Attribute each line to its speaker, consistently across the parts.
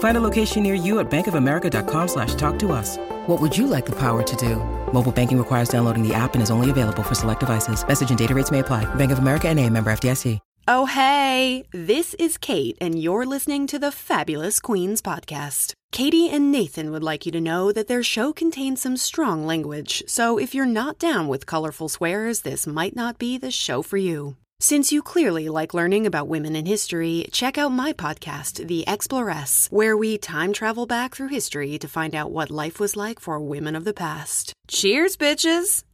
Speaker 1: Find a location near you at bankofamerica.com slash talk to us. What would you like the power to do? Mobile banking requires downloading the app and is only available for select devices. Message and data rates may apply. Bank of America and a member FDIC.
Speaker 2: Oh, hey, this is Kate, and you're listening to the Fabulous Queens podcast. Katie and Nathan would like you to know that their show contains some strong language, so if you're not down with colorful swears, this might not be the show for you. Since you clearly like learning about women in history, check out my podcast, The Exploress, where we time travel back through history to find out what life was like for women of the past. Cheers, bitches!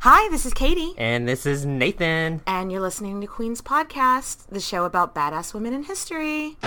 Speaker 3: Hi, this is Katie.
Speaker 4: And this is Nathan.
Speaker 3: And you're listening to Queen's Podcast, the show about badass women in history.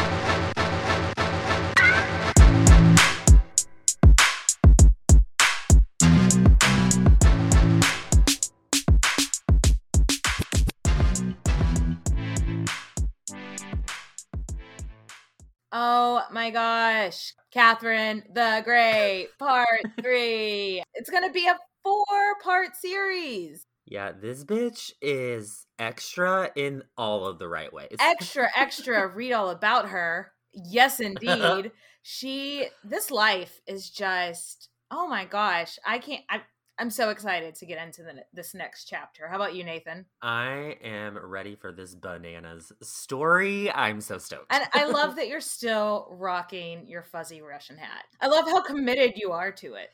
Speaker 3: Oh my gosh. Catherine the Great, part three. it's going to be a four part series.
Speaker 4: Yeah, this bitch is extra in all of the right ways.
Speaker 3: Extra, extra. Read all about her. Yes, indeed. she, this life is just, oh my gosh. I can't, I, I'm so excited to get into the, this next chapter. How about you, Nathan?
Speaker 4: I am ready for this bananas story. I'm so stoked.
Speaker 3: And I love that you're still rocking your fuzzy Russian hat. I love how committed you are to it.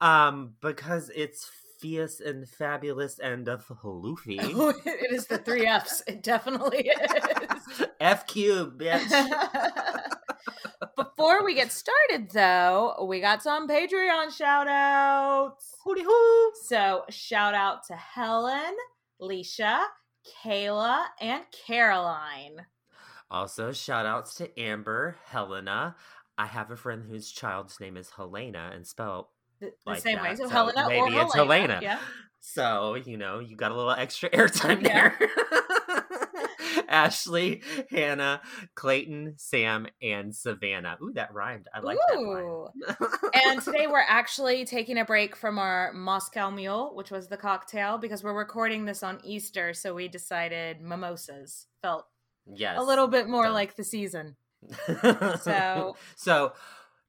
Speaker 4: Um, because it's fierce and fabulous and a floofy.
Speaker 3: it is the three F's. It definitely is.
Speaker 4: F cube, bitch.
Speaker 3: Before we get started, though, we got some Patreon shout outs.
Speaker 4: Hooty hoo.
Speaker 3: So, shout out to Helen, Leisha, Kayla, and Caroline.
Speaker 4: Also, shout outs to Amber, Helena. I have a friend whose child's name is Helena and spelled
Speaker 3: the, the
Speaker 4: like
Speaker 3: same
Speaker 4: that.
Speaker 3: way. So,
Speaker 4: So
Speaker 3: Helena
Speaker 4: maybe
Speaker 3: or
Speaker 4: it's
Speaker 3: Helena.
Speaker 4: Helena.
Speaker 3: Yeah.
Speaker 4: So, you know, you got a little extra airtime
Speaker 3: Yeah.
Speaker 4: there. Ashley, Hannah, Clayton, Sam, and Savannah. Ooh, that rhymed. I like
Speaker 3: Ooh.
Speaker 4: that
Speaker 3: and today we're actually taking a break from our Moscow Mule, which was the cocktail, because we're recording this on Easter. So we decided mimosas felt
Speaker 4: yes.
Speaker 3: a little bit more like the season.
Speaker 4: so, so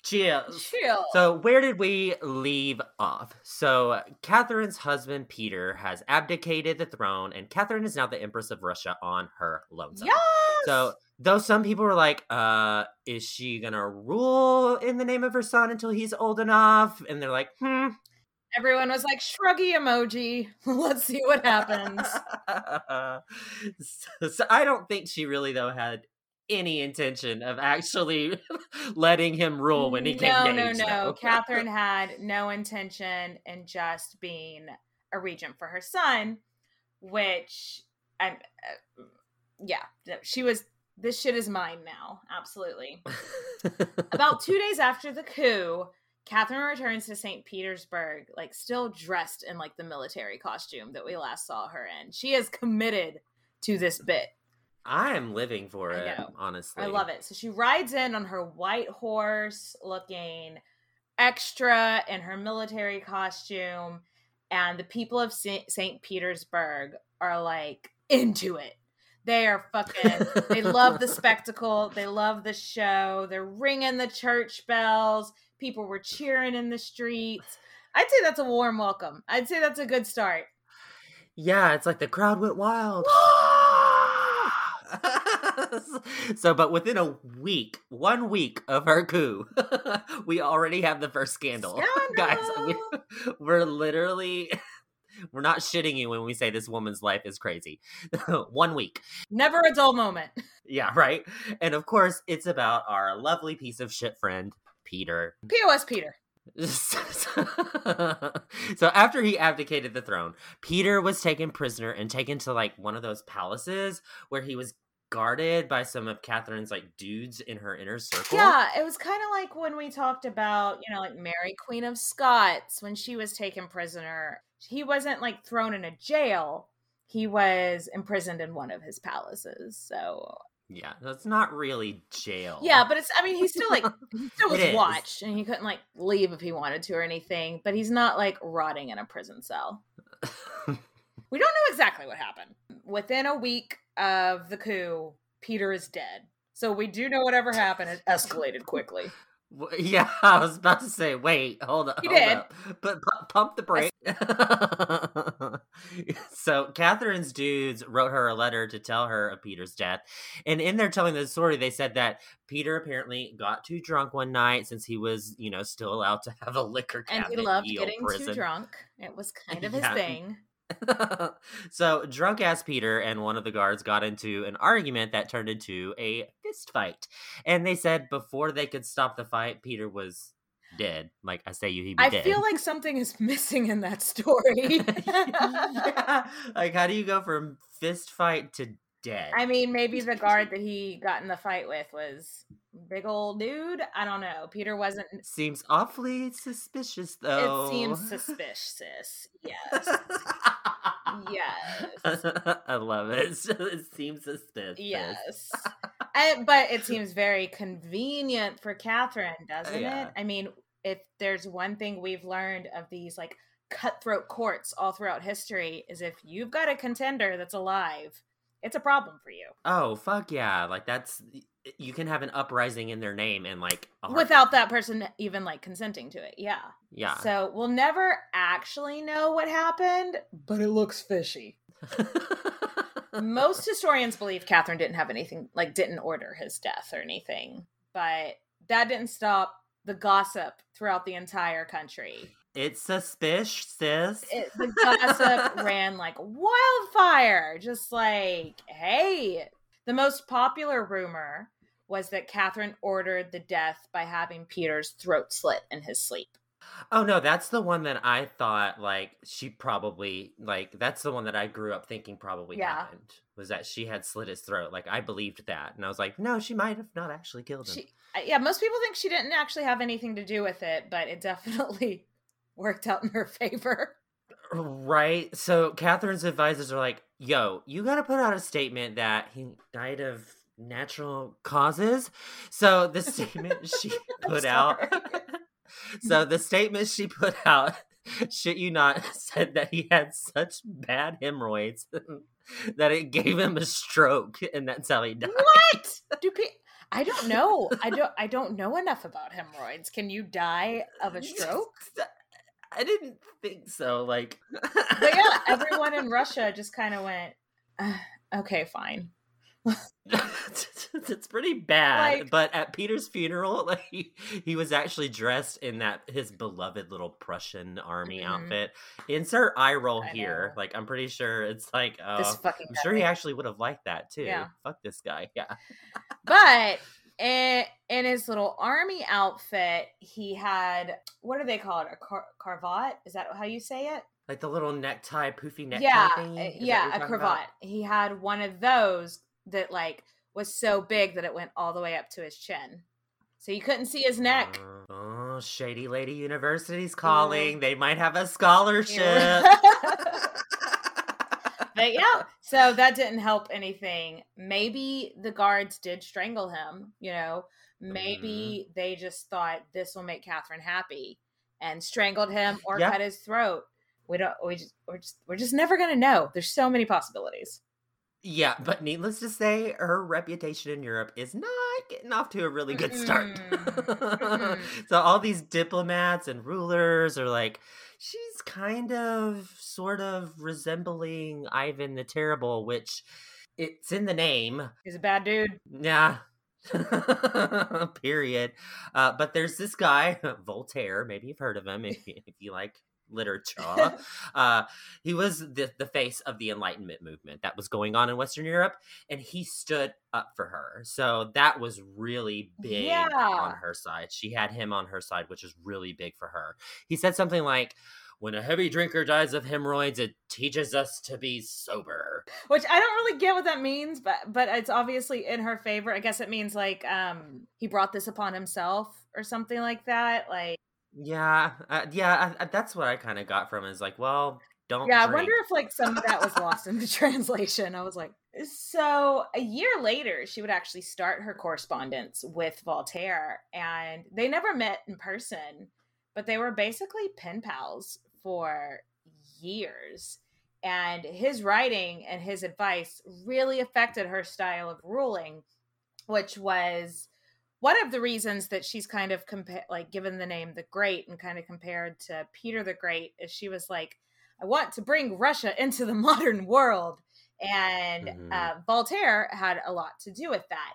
Speaker 4: cheers.
Speaker 3: Chill.
Speaker 4: So, where did we leave off? So, Catherine's husband Peter has abdicated the throne, and Catherine is now the Empress of Russia on her lonesome.
Speaker 3: yes.
Speaker 4: So, though some people were like, uh, is she gonna rule in the name of her son until he's old enough? And they're like, hmm.
Speaker 3: Everyone was like, shruggy emoji. Let's see what happens.
Speaker 4: so, so I don't think she really, though, had any intention of actually letting him rule when he came
Speaker 3: no, no, no. Catherine had no intention in just being a regent for her son, which, and uh, yeah, she was. This shit is mine now. Absolutely. About two days after the coup, Catherine returns to St. Petersburg, like still dressed in like the military costume that we last saw her in. She is committed to this bit.
Speaker 4: I am living for
Speaker 3: I
Speaker 4: it,
Speaker 3: know.
Speaker 4: honestly.
Speaker 3: I love it. So she rides in on her white horse, looking extra in her military costume, and the people of St. Petersburg are like into it. They are fucking. they love the spectacle. They love the show. They're ringing the church bells. People were cheering in the streets. I'd say that's a warm welcome. I'd say that's a good start.
Speaker 4: Yeah, it's like the crowd went wild. so, but within a week, one week of her coup, we already have the first scandal. Guys, we, we're literally, we're not shitting you when we say this woman's life is crazy. one week.
Speaker 3: Never a dull moment.
Speaker 4: Yeah, right? And of course, it's about our lovely piece of shit friend, Peter.
Speaker 3: POS Peter.
Speaker 4: so after he abdicated the throne, Peter was taken prisoner and taken to like one of those palaces where he was guarded by some of Catherine's like dudes in her inner circle.
Speaker 3: Yeah, it was kind of like when we talked about, you know, like Mary Queen of Scots when she was taken prisoner. he wasn't like thrown in a jail. He was imprisoned in one of his palaces. So
Speaker 4: yeah, that's not really jail.
Speaker 3: Yeah, but it's I mean, he's still like he still was watched and he couldn't like leave if he wanted to or anything, but he's not like rotting in a prison cell. We don't know exactly what happened. Within a week of the coup, Peter is dead. So we do know whatever happened. It escalated quickly.
Speaker 4: Yeah, I was about to say, wait, hold up,
Speaker 3: He
Speaker 4: hold
Speaker 3: did.
Speaker 4: up, but pu- pump the brake. so Catherine's dudes wrote her a letter to tell her of Peter's death, and in there telling the story, they said that Peter apparently got too drunk one night since he was, you know, still allowed to have a liquor cabinet.
Speaker 3: And he loved getting too drunk. It was kind of his
Speaker 4: Yeah.
Speaker 3: thing.
Speaker 4: so drunk ass Peter and one of the guards got into an argument that turned into a fist fight. And they said before they could stop the fight, Peter was dead. Like I say you he'd
Speaker 3: I
Speaker 4: dead.
Speaker 3: feel like something is missing in that story.
Speaker 4: yeah. Like how do you go from fist fight to dead?
Speaker 3: I mean, maybe the guard that he got in the fight with was big old dude. I don't know. Peter wasn't.
Speaker 4: Seems awfully suspicious though.
Speaker 3: It seems suspicious. Yes. Yes.
Speaker 4: I love it. It seems suspicious.
Speaker 3: Yes. I, but it seems very convenient for Catherine, doesn't
Speaker 4: Yeah.
Speaker 3: it? I mean, if there's one thing we've learned of these like cutthroat courts all throughout history is if you've got a contender that's alive, it's a problem for you.
Speaker 4: Oh fuck yeah! Like that's you can have an uprising in their name and like.
Speaker 3: Without that person even like consenting to it. Yeah.
Speaker 4: yeah.
Speaker 3: So we'll never actually know what happened, but it looks fishy. Most historians believe Catherine didn't have anything, like, didn't order his death or anything, but that didn't stop the gossip throughout the entire country.
Speaker 4: It's suspicious, sis.
Speaker 3: It, the gossip ran like wildfire, just like, hey. The most popular rumor was that Catherine ordered the death by having Peter's throat slit in his sleep.
Speaker 4: oh no, that's the one that I thought like she probably like that's the one that I grew up thinking probably
Speaker 3: Yeah.
Speaker 4: happened was that she had slit his throat. Like I believed that, and I was like, no, she might have not actually killed him.
Speaker 3: She, uh, yeah, most people think she didn't actually have anything to do with it, but it definitely worked out in her favor.
Speaker 4: Right. So Catherine's advisors are like, yo, you got to put out a statement that he died of natural causes. So the statement she put out. so the statement she put out, shit you not, said that he had such bad hemorrhoids that it gave him a stroke and that's how he died.
Speaker 3: What? Do pe- I don't know. I don't. I don't know enough about hemorrhoids. Can you die of a stroke?
Speaker 4: I didn't think so. Like,
Speaker 3: But yeah, everyone in Russia just kind of went, "Uh, "Okay, fine."
Speaker 4: it's pretty bad.
Speaker 3: Like-
Speaker 4: but at Peter's funeral, like he, he was actually dressed in that his beloved little Prussian army
Speaker 3: Mhm.
Speaker 4: outfit. Insert eye roll
Speaker 3: I
Speaker 4: here.
Speaker 3: know.
Speaker 4: Like I'm pretty sure it's like uh,
Speaker 3: this.
Speaker 4: I'm sure he actually would have liked that too.
Speaker 3: Yeah.
Speaker 4: Fuck this guy. Yeah.
Speaker 3: But in, in his little army outfit, he had what do they call it? A car- cravat? Is that how you say it?
Speaker 4: Like the little necktie, poofy necktie
Speaker 3: yeah,
Speaker 4: thingy. Is that what
Speaker 3: yeah, a cravat.
Speaker 4: about?
Speaker 3: He had one of those that like was so big that it went all the way up to his chin, so you couldn't see his neck.
Speaker 4: Uh, oh, Shady Lady University's calling. They might have a scholarship.
Speaker 3: but yeah, so that didn't help anything. Maybe the guards did strangle him, you know. Maybe
Speaker 4: Mm-hmm.
Speaker 3: they just thought this will make Catherine happy and strangled him or
Speaker 4: Yeah.
Speaker 3: cut his throat. We don't we just we're just we're just never gonna know. There's so many possibilities.
Speaker 4: Yeah, but needless to say, her reputation in Europe is not getting off to a really good start.
Speaker 3: Mm-mm.
Speaker 4: so all these diplomats and rulers are like, she's kind of sort of resembling Ivan the Terrible, which it's in the name.
Speaker 3: He's a bad dude.
Speaker 4: Yeah. Period. Uh, but there's this guy, Voltaire. Maybe you've heard of him if you, if you like literature. uh, he was the, the face of the Enlightenment movement that was going on in Western Europe, and he stood up for her. So that was really big
Speaker 3: Yeah.
Speaker 4: on her side. She had him on her side, which is really big for her. He said something like, when a heavy drinker dies of hemorrhoids, it teaches us to be sober.
Speaker 3: Which I don't really get what that means, but but it's obviously in her favor. I guess it means like um he brought this upon himself or something like that. Like
Speaker 4: Yeah, uh, yeah, I, I- that's what I kind of got from is like, well, don't.
Speaker 3: Yeah,
Speaker 4: drink.
Speaker 3: I wonder if like some of that was lost in the translation. I was like, so a year later, she would actually start her correspondence with Voltaire, and they never met in person, but they were basically pen pals for years. And his writing and his advice really affected her style of ruling, which was one of the reasons that she's kind of compa- like given the name the Great and kind of compared to Peter the Great, is she was like, I want to bring Russia into the modern world. And
Speaker 4: Mhm.
Speaker 3: uh, Voltaire had a lot to do with that.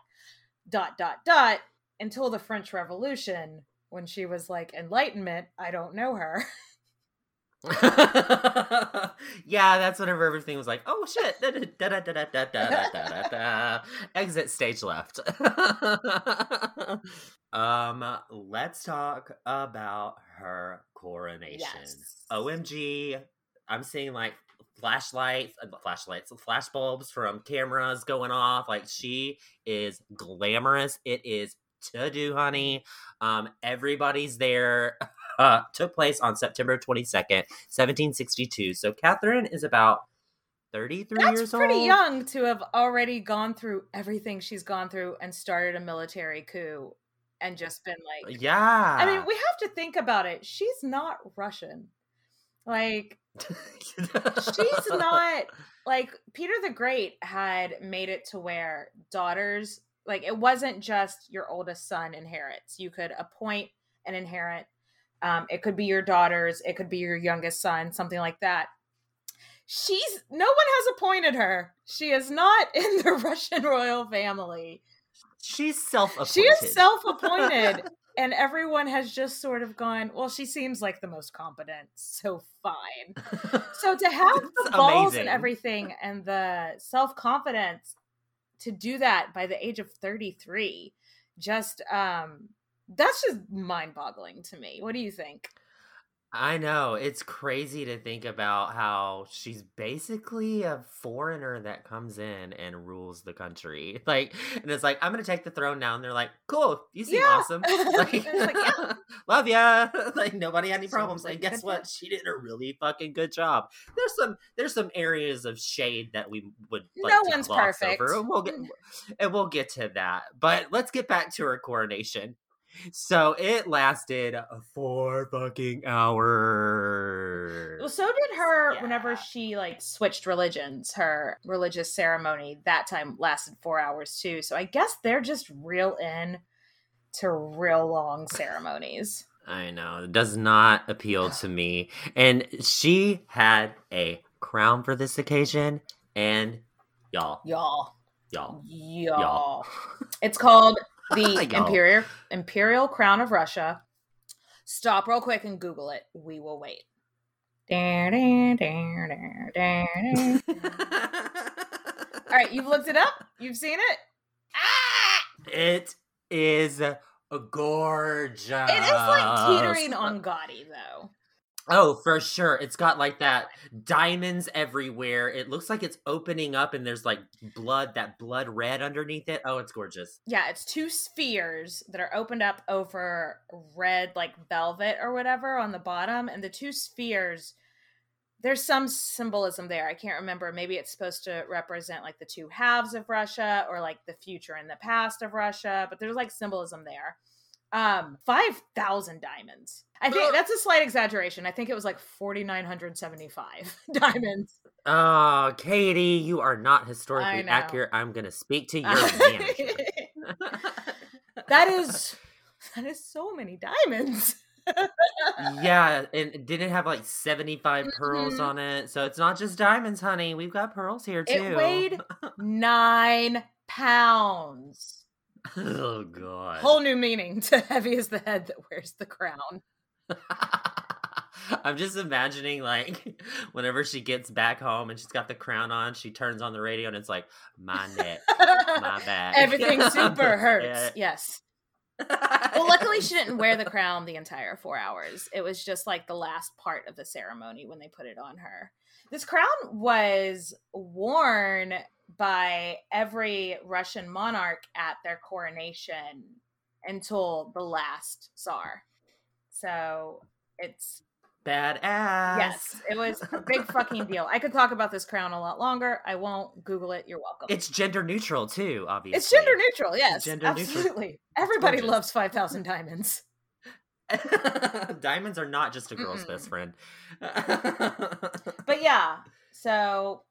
Speaker 3: Dot, dot, dot, until the French Revolution, when she was like, Enlightenment, I don't know her.
Speaker 4: yeah, that's whenever everything was like, oh shit, da, da, da, da, da, da, da, da, da, da, da. exit stage left. um, let's talk about her coronation.
Speaker 3: Yes.
Speaker 4: OMG, I'm seeing like flashlights, uh, flashlights, flashbulbs from cameras going off. Like she is glamorous. It is to do, honey. Um, everybody's there. Uh, took place on September 22nd, 1762. So Catherine is about 33
Speaker 3: That's
Speaker 4: years
Speaker 3: pretty
Speaker 4: old.
Speaker 3: young to have already gone through everything she's gone through and started a military coup and just been like,
Speaker 4: Yeah.
Speaker 3: I mean, we have to think about it. She's not Russian. Like, she's not like Peter the Great had made it to where daughters, like, it wasn't just your oldest son inherits. You could appoint an inherit. Um, it could be your daughters, it could be your youngest son, something like that. She's no one has appointed her. She is not in the Russian royal family.
Speaker 4: She's self-appointed.
Speaker 3: She is self appointed. and everyone has just sort of gone, well, she seems like the most competent, so fine. So to have the balls
Speaker 4: amazing.
Speaker 3: and everything and the self confidence to do that by the age of 33, just um that's just mind boggling to me. What do you think?
Speaker 4: I know. It's crazy to think about how she's basically a foreigner that comes in and rules the country. Like, and it's like, I'm going to take the throne now. And they're like, cool, you seem
Speaker 3: Yeah.
Speaker 4: awesome. Like,
Speaker 3: like, yeah.
Speaker 4: love ya. Like, nobody had any problems.
Speaker 3: like
Speaker 4: and guess what? She did a really fucking good job. There's some, there's some areas of shade that we would like
Speaker 3: No
Speaker 4: to
Speaker 3: one's
Speaker 4: gloss
Speaker 3: perfect.
Speaker 4: Over. And we'll get, and we'll get to that. But let's get back to her coronation. So it lasted four fucking hours.
Speaker 3: Well, so did her whenever she like switched religions. Her religious ceremony that time lasted four hours too. So I guess they're just real in to real long ceremonies.
Speaker 4: I know. It does not appeal to me. And she had a crown for this occasion. And y'all,
Speaker 3: Y'all.
Speaker 4: y'all,
Speaker 3: Y'all.
Speaker 4: y'all.
Speaker 3: It's called the Imperial Imperial Crown of Russia. Stop real quick and Google it. We will wait. All right, you've looked it up. You've seen it. Ah!
Speaker 4: it is a gorgeous.
Speaker 3: It is like teetering on gaudy though.
Speaker 4: Oh, for sure. It's got like that diamonds everywhere. It looks like it's opening up and there's like blood, that blood red underneath it. Oh, it's gorgeous.
Speaker 3: Yeah, it's two spheres that are opened up over red like velvet or whatever on the bottom and the two spheres there's some symbolism there. I can't remember. Maybe it's supposed to represent like the two halves of Russia or like the future and the past of Russia, but there's like symbolism there. Um 5,000 diamonds. I think that's a slight exaggeration. I think it was like 4975 diamonds.
Speaker 4: Oh, Katie, you are not historically accurate. I'm going to speak to your manager.
Speaker 3: that is that is so many diamonds.
Speaker 4: yeah, and didn't have like 75 pearls
Speaker 3: Mhm.
Speaker 4: on it. So it's not just diamonds, honey. We've got pearls here too.
Speaker 3: It weighed nine pounds.
Speaker 4: Oh, God.
Speaker 3: Whole new meaning to heavy is the head that wears the crown.
Speaker 4: I'm just imagining like whenever she gets back home and she's got the crown on, she turns on the radio and it's like, my neck, my back.
Speaker 3: Everything super hurts. Yes. Well, luckily she didn't wear the crown the entire four hours. It was just like the last part of the ceremony when they put it on her. This crown was worn by every Russian monarch at their coronation until the last Tsar. So it's
Speaker 4: badass.
Speaker 3: Yes, it was a big fucking deal. I could talk about this crown a lot longer. I won't. Google it. You're welcome.
Speaker 4: It's gender neutral too, obviously.
Speaker 3: It's gender neutral. Yes,
Speaker 4: gender
Speaker 3: absolutely.
Speaker 4: neutral.
Speaker 3: Everybody loves five thousand diamonds.
Speaker 4: Diamonds are not just a girl's
Speaker 3: Mm-mm.
Speaker 4: best friend.
Speaker 3: But yeah, so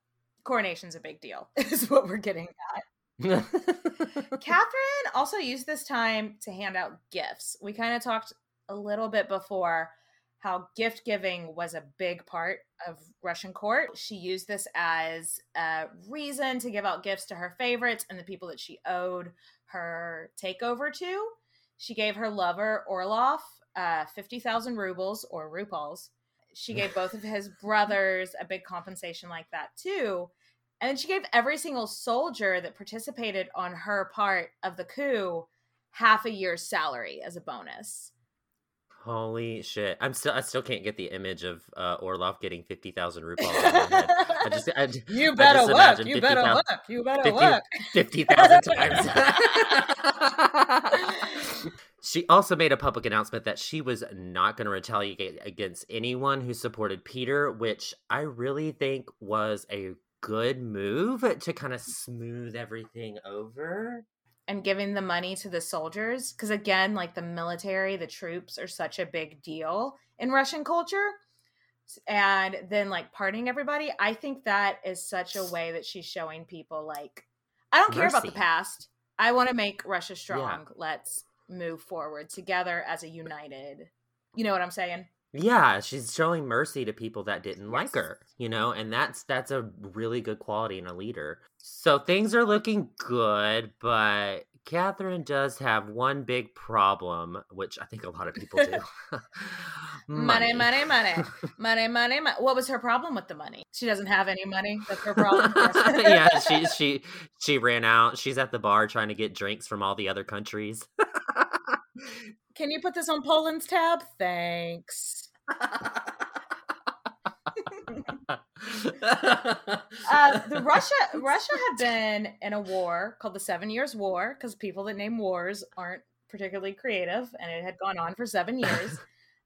Speaker 3: coronation's a big deal. Is what we're getting at. Catherine also used this time to hand out gifts. We kind of talked a little bit before how gift giving was a big part of Russian court. She used this as a reason to give out gifts to her favorites and the people that she owed her takeover to. She gave her lover Orlov uh, 50,000 rubles or rupals. She gave both of his brothers a big compensation like that too. And then she gave every single soldier that participated on her part of the coup half a year's salary as a bonus.
Speaker 4: Holy shit! I'm still I still can't get the image of uh, Orlov getting fifty thousand rupees. in my head. I just I,
Speaker 3: You
Speaker 4: I
Speaker 3: better work.
Speaker 4: imagine
Speaker 3: You better
Speaker 4: 50,000
Speaker 3: work. You better
Speaker 4: 50
Speaker 3: work.
Speaker 4: fifty thousand times. she also made a public announcement that she was not going to retaliate against anyone who supported Peter, which I really think was a good move to kind of smooth everything over.
Speaker 3: and giving the money to the soldiers? Because again like the military the troops are such a big deal in russian culture. And then like partying everybody i think that is such a way that she's showing people like i don't care about the past. I want to make russia strong. Let's move forward together as a united. You know what i'm saying
Speaker 4: Yeah, she's showing mercy to people that didn't like her, you know, and that's that's a really good quality in a leader. So things are looking good, but Catherine does have one big problem, which I think a lot of people do.
Speaker 3: money money money money money money what was her problem with the money she doesn't have any money that's her problem
Speaker 4: yeah, she she she ran out. She's at the bar trying to get drinks from all the other countries.
Speaker 3: Can you put this on Poland's tab? Thanks. Uh, the Russia Russia had been in a war called the Seven Years' War because people that name wars aren't particularly creative, and it had gone on for seven years,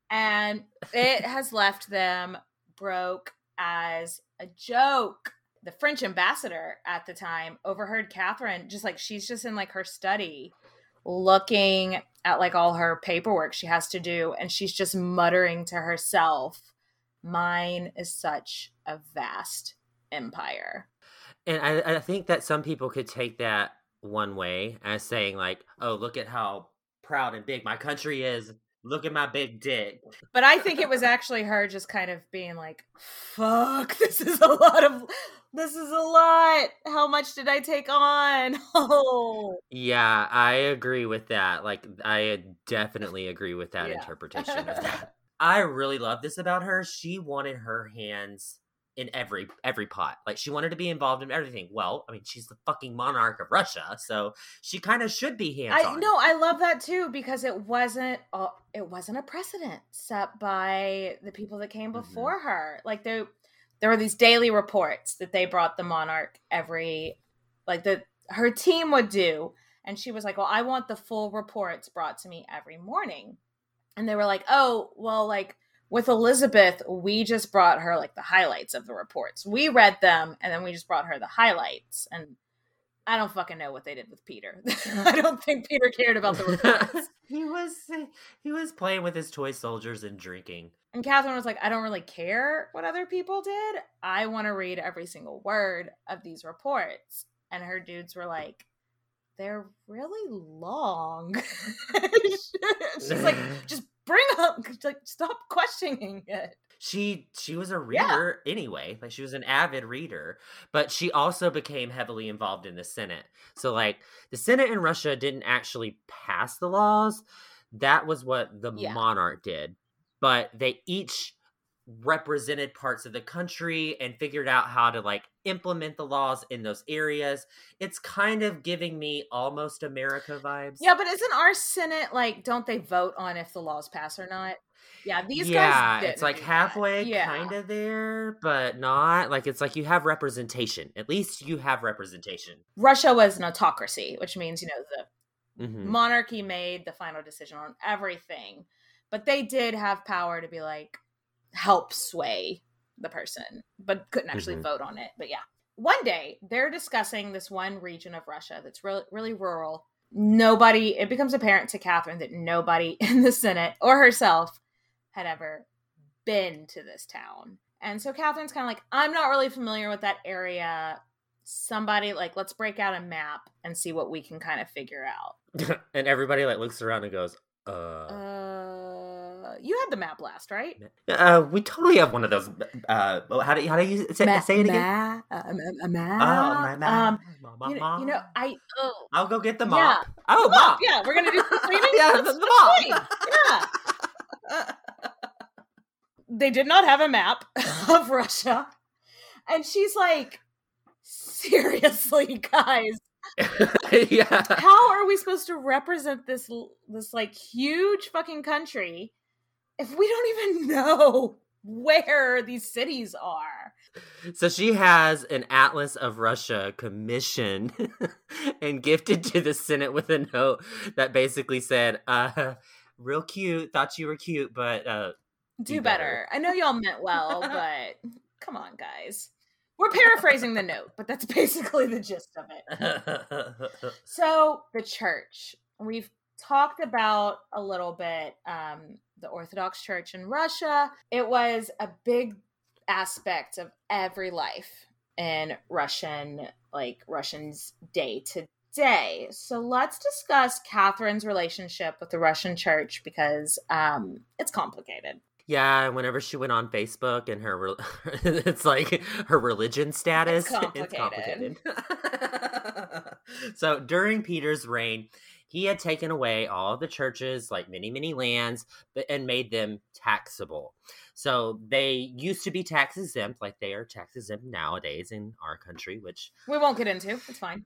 Speaker 3: and it has left them broke as a joke. The French ambassador at the time overheard Catherine just like she's just in like her study looking at like all her paperwork she has to do and she's just muttering to herself mine is such a vast empire
Speaker 4: And I, I think that some people could take that one way as saying, like, oh, look at how proud and big my country is. Look at my big dick.
Speaker 3: but i think it was actually her just kind of being like fuck this is a lot of this is a lot how much did i take on oh
Speaker 4: Yeah, I agree with that. Like, I definitely agree with that
Speaker 3: Yeah.
Speaker 4: interpretation of that. I really love this about her. She wanted her hands in every every pot. Like she wanted to be involved in everything. Well, I mean, she's the fucking monarch of Russia, so she kind of should be hands
Speaker 3: I
Speaker 4: on.
Speaker 3: no, I love that too because it wasn't a, it wasn't a precedent set by the people that came
Speaker 4: Mhm.
Speaker 3: before her. Like there there were these daily reports that they brought the monarch every like that her team would do and she was like, "Well, I want the full reports brought to me every morning." And they were like, "Oh, well like with Elizabeth, we just brought her like the highlights of the reports. We read them and then we just brought her the highlights and I don't fucking know what they did with Peter. I don't think Peter cared about the reports.
Speaker 4: he was he was playing with his toy soldiers and drinking.
Speaker 3: And Catherine was like, I don't really care what other people did. I want to read every single word of these reports. And her dudes were like, they're really long. She's like, just bring up, like, stop questioning it.
Speaker 4: she she was a
Speaker 3: Yeah.
Speaker 4: reader anyway like she was an avid reader but she also became heavily involved in the senate so like the senate in russia didn't actually pass the laws that was what the
Speaker 3: Yeah.
Speaker 4: monarch did but they each represented parts of the country and figured out how to like implement the laws in those areas it's kind of giving me almost america vibes
Speaker 3: Yeah, but isn't our Senate like, don't they vote on if the laws pass or not? Yeah, these
Speaker 4: yeah,
Speaker 3: guys.
Speaker 4: it's like halfway,
Speaker 3: Yeah.
Speaker 4: kind of there, but not. Like it's like you have representation. At least you have representation.
Speaker 3: Russia was an autocracy, which means, you know, the
Speaker 4: hmm
Speaker 3: monarchy made the final decision on everything. But they did have power to be like, help sway the person, but couldn't actually
Speaker 4: Mhm.
Speaker 3: vote on it. But yeah. One day they're discussing this one region of Russia that's really, really rural. Nobody, it becomes apparent to Catherine that nobody in the Senate or herself had ever been to this town. And so Catherine's kind of like, I'm not really familiar with that area. Somebody, like, let's break out a map and see what we can kind of figure out.
Speaker 4: and everybody like looks around and goes, uh,
Speaker 3: Uh, you had the map last, right?
Speaker 4: uh we totally have one of those. Uh, how do you, how do you say,
Speaker 3: Ma-
Speaker 4: say it again?
Speaker 3: ma- uh, ma- ma-
Speaker 4: Oh, my, my,
Speaker 3: Um,
Speaker 4: my,
Speaker 3: you know, you know. I oh,
Speaker 4: I'll go get the mop.
Speaker 3: Yeah.
Speaker 4: Oh,
Speaker 3: mop.
Speaker 4: mop.
Speaker 3: Yeah, we're gonna do some cleaning.
Speaker 4: yeah,
Speaker 3: Let's-
Speaker 4: the, the mop.
Speaker 3: Yeah. they did not have a map of Russia, and she's like, seriously, guys,
Speaker 4: yeah.
Speaker 3: how are we supposed to represent this this like huge fucking country if we don't even know where these cities are?
Speaker 4: So she has an atlas of Russia commissioned and gifted to the Senate with a note that basically said, uh, real cute, thought you were cute, but uh
Speaker 3: do
Speaker 4: Do
Speaker 3: better.
Speaker 4: better.
Speaker 3: I know y'all meant well, but come on, guys. We're paraphrasing the note, but that's basically the gist of it. So, the church. We've talked about a little bit um, the Orthodox Church in Russia. It was a big aspect of every life in Russian, like Russians' day to day. So, let's discuss Catherine's relationship with the Russian church because um, it's complicated.
Speaker 4: yeah, whenever she went on Facebook and her, re- it's like her religion status.
Speaker 3: complicated.
Speaker 4: complicated. so during Peter's reign, he had taken away all the churches, like many, many lands, but, and made them taxable. So they used to be tax exempt, like they are tax exempt nowadays in our country, which
Speaker 3: We won't get into. It's fine.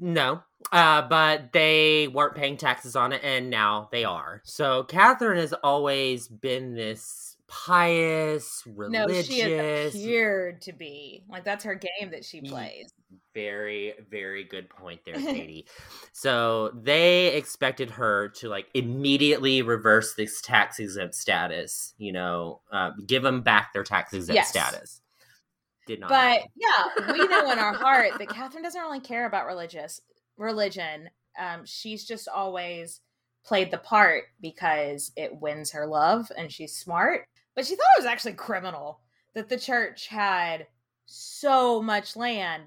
Speaker 4: no, uh, but they weren't paying taxes on it, and now they are. So Catherine has always been this pious, religious.
Speaker 3: No, she appeared to be like that's her game that she plays.
Speaker 4: Very, very good point there, Katie. so they expected her to like immediately reverse this tax exempt status. You know, uh, give them back their tax exempt
Speaker 3: Yes.
Speaker 4: status. Did not.
Speaker 3: But yeah, we know in our heart that Catherine doesn't really care about religious religion. Um, she's just always played the part because it wins her love and she's smart. But she thought it was actually criminal that the church had so much land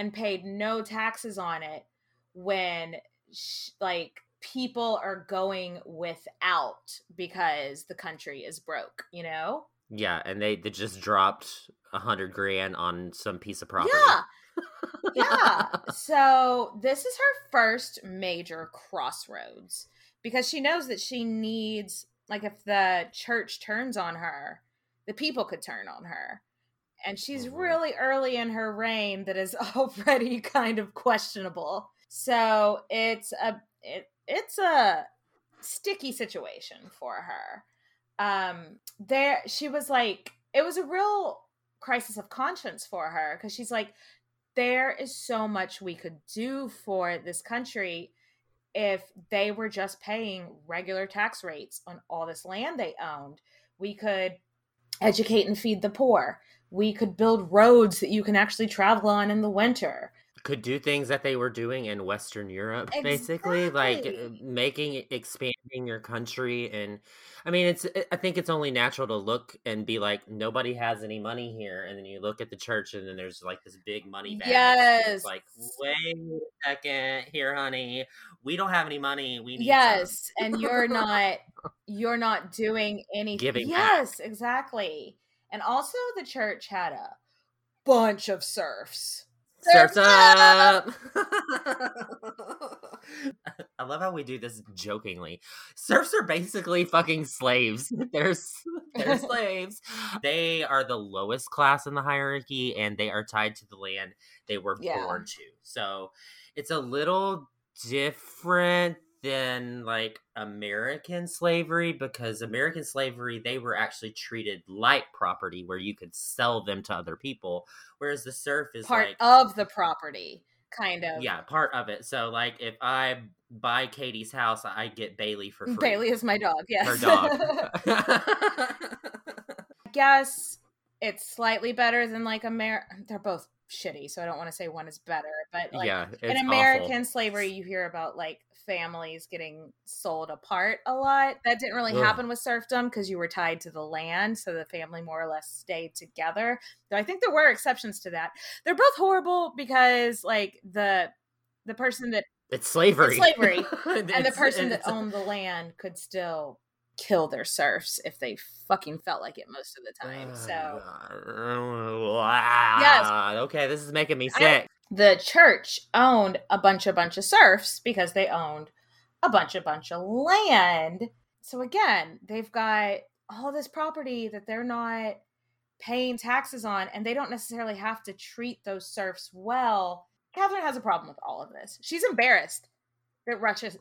Speaker 3: and paid no taxes on it when sh- like people are going without because the country is broke, you know?
Speaker 4: Yeah, and they, they just dropped a hundred grand on some piece of property.
Speaker 3: Yeah. yeah. So this is her first major crossroads because she knows that she needs, like, if the church turns on her, the people could turn on her. And she's
Speaker 4: Mhm.
Speaker 3: really early in her reign that is already kind of questionable. So it's a it, it's a sticky situation for her. Um there she was like it was a real crisis of conscience for her because she's like there is so much we could do for this country if they were just paying regular tax rates on all this land they owned. We could educate and feed the poor. We could build roads that you can actually travel on in the winter.
Speaker 4: Could do things that they were doing in Western Europe, basically, like uh, making expanding your country. And I mean, it's I think it's only natural to look and be like, nobody has any money here, and then you look at the church, and then there's like this big money bag.
Speaker 3: Yes.
Speaker 4: it's like, wait a second, here, honey, we don't have any money. We need some."
Speaker 3: Yes, and you're not you're not doing anything.
Speaker 4: Giving
Speaker 3: yes, exactly. And also the church had a bunch of serfs.
Speaker 4: Surfs up! I love how we do this jokingly. Serfs are basically fucking slaves. They're they're slaves. They are the lowest class in the hierarchy, and they are tied to the land they were
Speaker 3: Yeah.
Speaker 4: born to. So it's a little different than like American slavery because American slavery they were actually treated like property where you could sell them to other people, whereas the serf is
Speaker 3: Part
Speaker 4: like
Speaker 3: of the property, kind of.
Speaker 4: yeah, part of it. So like if I buy Katie's house, I get Bailey for free.
Speaker 3: Bailey is my dog, yes.
Speaker 4: her dog.
Speaker 3: guess it's slightly better than like Amer. They're both shitty, so I don't want to say one is better. But like
Speaker 4: yeah,
Speaker 3: in American awful. slavery, you hear about like families getting sold apart a lot. That didn't really Ugh. happen with serfdom because you were tied to the land, so the family more or less stayed together. Though I think there were exceptions to that. They're both horrible because like the the person that
Speaker 4: it's slavery,
Speaker 3: it's slavery, and the person that owned the land could still kill their serfs if they fucking felt like it most of the time. Oh, so,
Speaker 4: yes. Okay, this is making me sick.
Speaker 3: The church owned a bunch of bunch of serfs because they owned a bunch of bunch of land. So again, they've got all this property that they're not paying taxes on, and they don't necessarily have to treat those serfs well. Catherine has a problem with all of this. She's embarrassed that Russia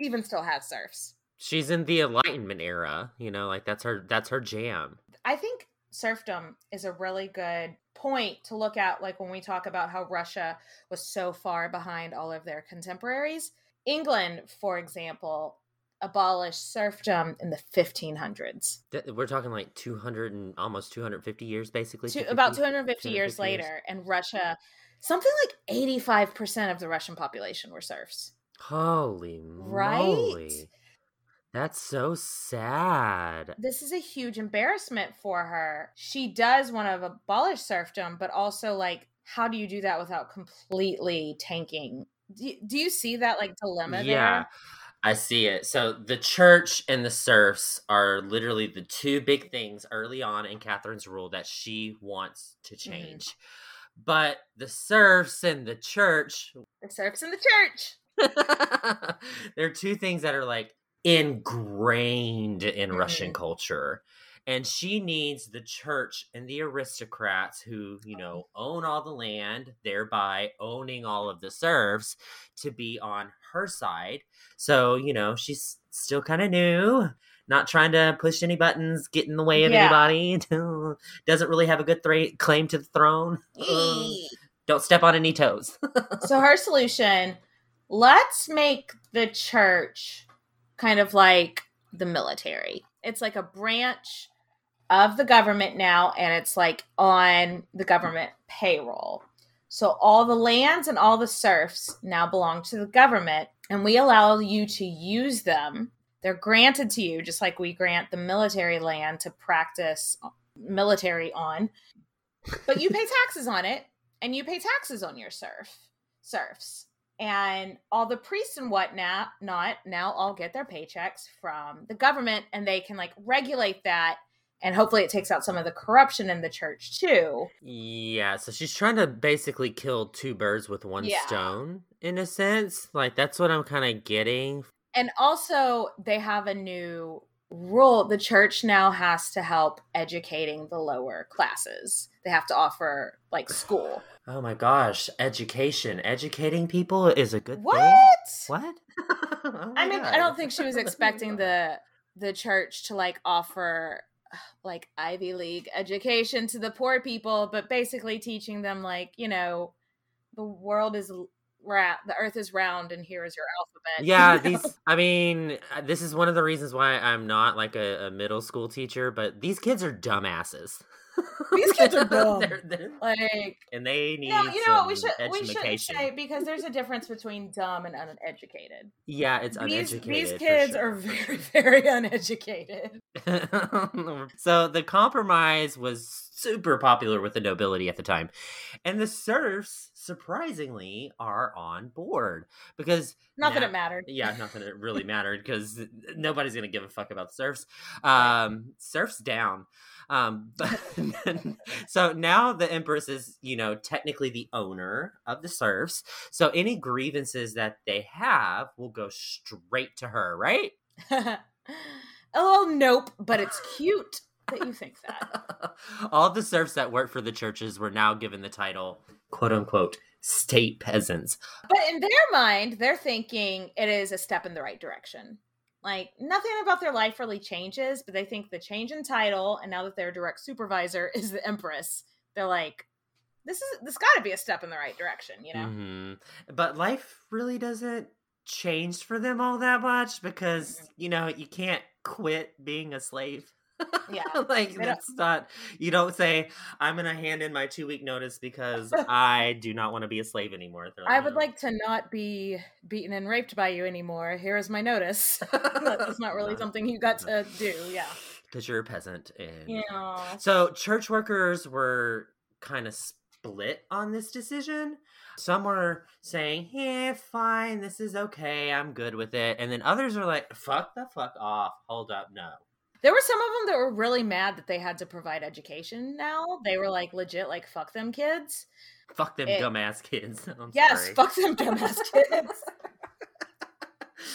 Speaker 3: even still has serfs.
Speaker 4: She's in the Enlightenment era, you know, like that's her that's her jam.
Speaker 3: I think serfdom is a really good point to look at like when we talk about how Russia was so far behind all of their contemporaries. England, for example, abolished serfdom in the 1500s.
Speaker 4: We're talking like 200 and almost 250 years basically.
Speaker 3: To, about 250, 250 years later and Russia something like 85% of the Russian population were serfs.
Speaker 4: Holy right? moly. That's so sad.
Speaker 3: This is a huge embarrassment for her. She does want to abolish serfdom, but also, like, how do you do that without completely tanking? Do, do you see that, like, dilemma yeah. There?
Speaker 4: I see it. So the church and the serfs are literally the two big things early on in Catherine's rule that she wants to mm-hmm. change. mm But the serfs and the church,
Speaker 3: the serfs and the church,
Speaker 4: there are two things that are like ingrained in mm-hmm. Russian culture. And she needs the church and the aristocrats who, you know, own all the land, thereby owning all of the serfs, to be on her side. So, you know, she's still kind of new, not trying to push any buttons, get in the way of yeah. anybody, doesn't really have a good th- claim to the throne. don't step on any toes.
Speaker 3: so, her solution let's make the church kind of like the military. It's like a branch of the government now, and it's like on the government payroll. So all the lands and all the serfs now belong to the government, and we allow you to use them. They're granted to you, just like we grant the military land to practice military on. But you pay taxes on it, and you pay taxes on your serf serfs and all the priests and whatnot not now all get their paychecks from the government and they can like regulate that and hopefully it takes out some of the corruption in the church too.
Speaker 4: Yeah so she's trying to basically kill two birds with one yeah. stone in a sense. Like that's what i'm kind of getting.
Speaker 3: And also they have a new rule. The church now has to help educating the lower classes. They have to offer like school
Speaker 4: Oh my gosh, education, educating people is a good
Speaker 3: what?
Speaker 4: thing. What?
Speaker 3: oh I mean, God. I don't think she was expecting the the church to like offer like Ivy League education to the poor people, but basically teaching them like, you know, the world is the earth is round and here is your alphabet.
Speaker 4: Yeah, you know? these I mean, uh, this is one of the reasons why I'm not like a, a middle school teacher, but these kids are dumbasses.
Speaker 3: These kids are dumb. they're, they're, like,
Speaker 4: and they need.
Speaker 3: You know, you know what we should we should say because there's a difference between dumb and uneducated.
Speaker 4: Yeah, it's
Speaker 3: these,
Speaker 4: uneducated.
Speaker 3: These kids sure. are very very uneducated.
Speaker 4: so the compromise was super popular with the nobility at the time, and the serfs surprisingly are on board because
Speaker 3: not now, that it mattered.
Speaker 4: Yeah, not that it really mattered because nobody's gonna give a fuck about serfs. Um, serfs down. Um, but so now the Empress is, you know, technically the owner of the serfs. So any grievances that they have will go straight to her, right?
Speaker 3: oh, nope, but it's cute that you think that.
Speaker 4: All the serfs that work for the churches were now given the title, quote unquote, state peasants.
Speaker 3: But in their mind, they're thinking it is a step in the right direction. Like nothing about their life really changes, but they think the change in title and now that their direct supervisor is the empress, they're like, this is this got to be a step in the right direction, you know.
Speaker 4: Mm-hmm. But life really doesn't change for them all that much because mm-hmm. you know you can't quit being a slave.
Speaker 3: Yeah.
Speaker 4: like that's not you don't say, I'm gonna hand in my two week notice because I do not want to be a slave anymore. They're
Speaker 3: I would
Speaker 4: "No."
Speaker 3: like to not be beaten and raped by you anymore. Here is my notice. That's not really
Speaker 4: Not-
Speaker 3: something you got to do. Yeah.
Speaker 4: because you're a peasant and
Speaker 3: Yeah.
Speaker 4: So church workers were kind of split on this decision. Some were saying, "Yeah, fine, this is okay, I'm good with it," and then others are like, "Fuck the fuck off, hold up, no."
Speaker 3: There were some of them that were really mad that they had to provide education now. They were like legit like fuck them kids.
Speaker 4: Fuck them
Speaker 3: It-
Speaker 4: dumbass kids. I'm
Speaker 3: Yes,
Speaker 4: sorry.
Speaker 3: fuck them dumbass kids.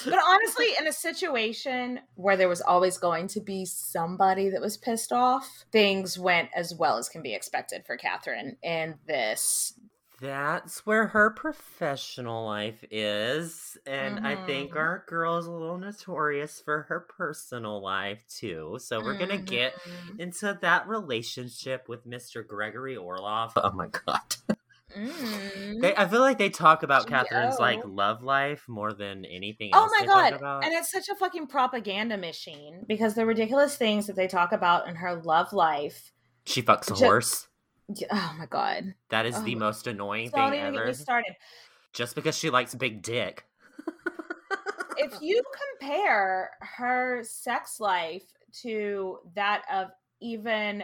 Speaker 3: But honestly, in a situation where there was always going to be somebody that was pissed off, things went as well as can be expected for Catherine in this.
Speaker 4: That's where her professional life is. And I think
Speaker 3: Mhm.
Speaker 4: our girl is a little notorious for her personal life too. So we're going to get into that relationship with Mr. Gregory Orloff. Oh my God.
Speaker 3: Mm.
Speaker 4: They, I feel like they talk about Catherine's like love life more than anything
Speaker 3: Oh my god. And it's such a fucking propaganda machine because the ridiculous things that they talk about in her love life.
Speaker 4: she fucks a
Speaker 3: Ju-
Speaker 4: horse.
Speaker 3: Oh my god.
Speaker 4: That is the
Speaker 3: Oh.
Speaker 4: most annoying thing
Speaker 3: even get
Speaker 4: ever.
Speaker 3: me started.
Speaker 4: Just because she likes big dick.
Speaker 3: if you compare her sex life to that of even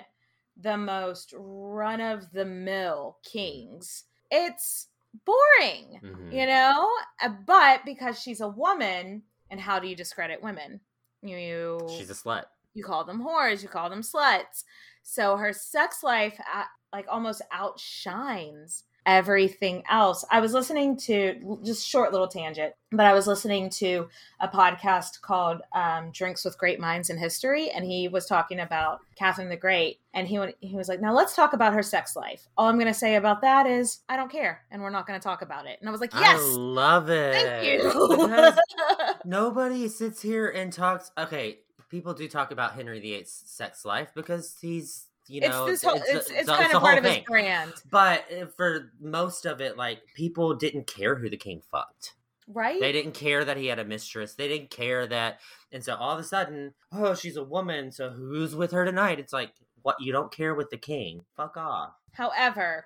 Speaker 3: the most run of the mill kings, it's boring,
Speaker 4: Mhm.
Speaker 3: you know? Uh, But because she's a woman, and how do you discredit women? You, you
Speaker 4: She's a slut.
Speaker 3: you call them whores, you call them sluts. So her sex life uh, like almost outshines everything else. I was listening to just short little tangent, but I was listening to a podcast called um, Drinks with Great Minds in History, and he was talking about Catherine the Great, and he went, he was like, "Now let's talk about her sex life. All I'm going to say about that is I don't care, and we're not going to talk about it." And I was like,
Speaker 4: I
Speaker 3: "Yes,
Speaker 4: love it.
Speaker 3: thank you."
Speaker 4: Nobody sits here and talks. Okay, people do talk about Henry VIII's sex life because he's, you know,
Speaker 3: it's this whole,
Speaker 4: a-
Speaker 3: it's, it's
Speaker 4: a-
Speaker 3: kind of part of his brand,
Speaker 4: But uh, for most of it, like people didn't care who the king fucked.
Speaker 3: right?
Speaker 4: They didn't care that he had a mistress. They didn't care that, and so all of a sudden, oh, she's a woman. So who's with her tonight? It's like, what? You don't care with the king? Fuck off.
Speaker 3: However,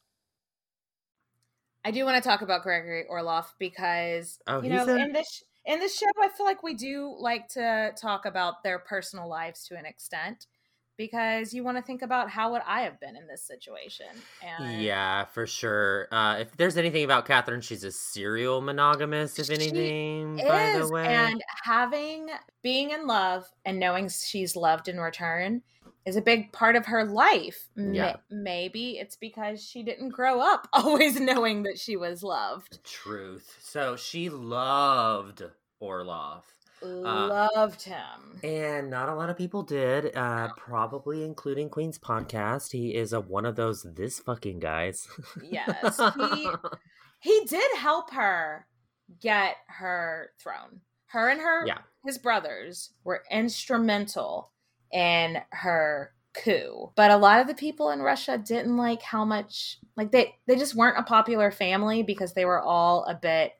Speaker 3: I do want to talk about Gregory Orloff because
Speaker 4: Oh,
Speaker 3: you know
Speaker 4: a-
Speaker 3: in this in this show I feel like we do like to talk about their personal lives to an extent because you want to think about how would I have been in this situation and
Speaker 4: Yeah, for sure. Uh, if there's anything about Catherine, she's a serial monogamist. If anything, by the way,
Speaker 3: and having being in love and knowing she's loved in return is a big part of her life.
Speaker 4: Yeah.
Speaker 3: maybe it's because she didn't grow up always knowing that she was loved.
Speaker 4: truth. So she loved Orloff.
Speaker 3: loved him.
Speaker 4: And not a lot of people did, uh, probably including Queen's podcast. He is a one of those this fucking guys.
Speaker 3: Yes, he- he did help her get her throne. Her and her
Speaker 4: Yeah.
Speaker 3: his brothers were instrumental in her coup. But a lot of the people in Russia didn't like how much like they they just weren't a popular family because they were all a bit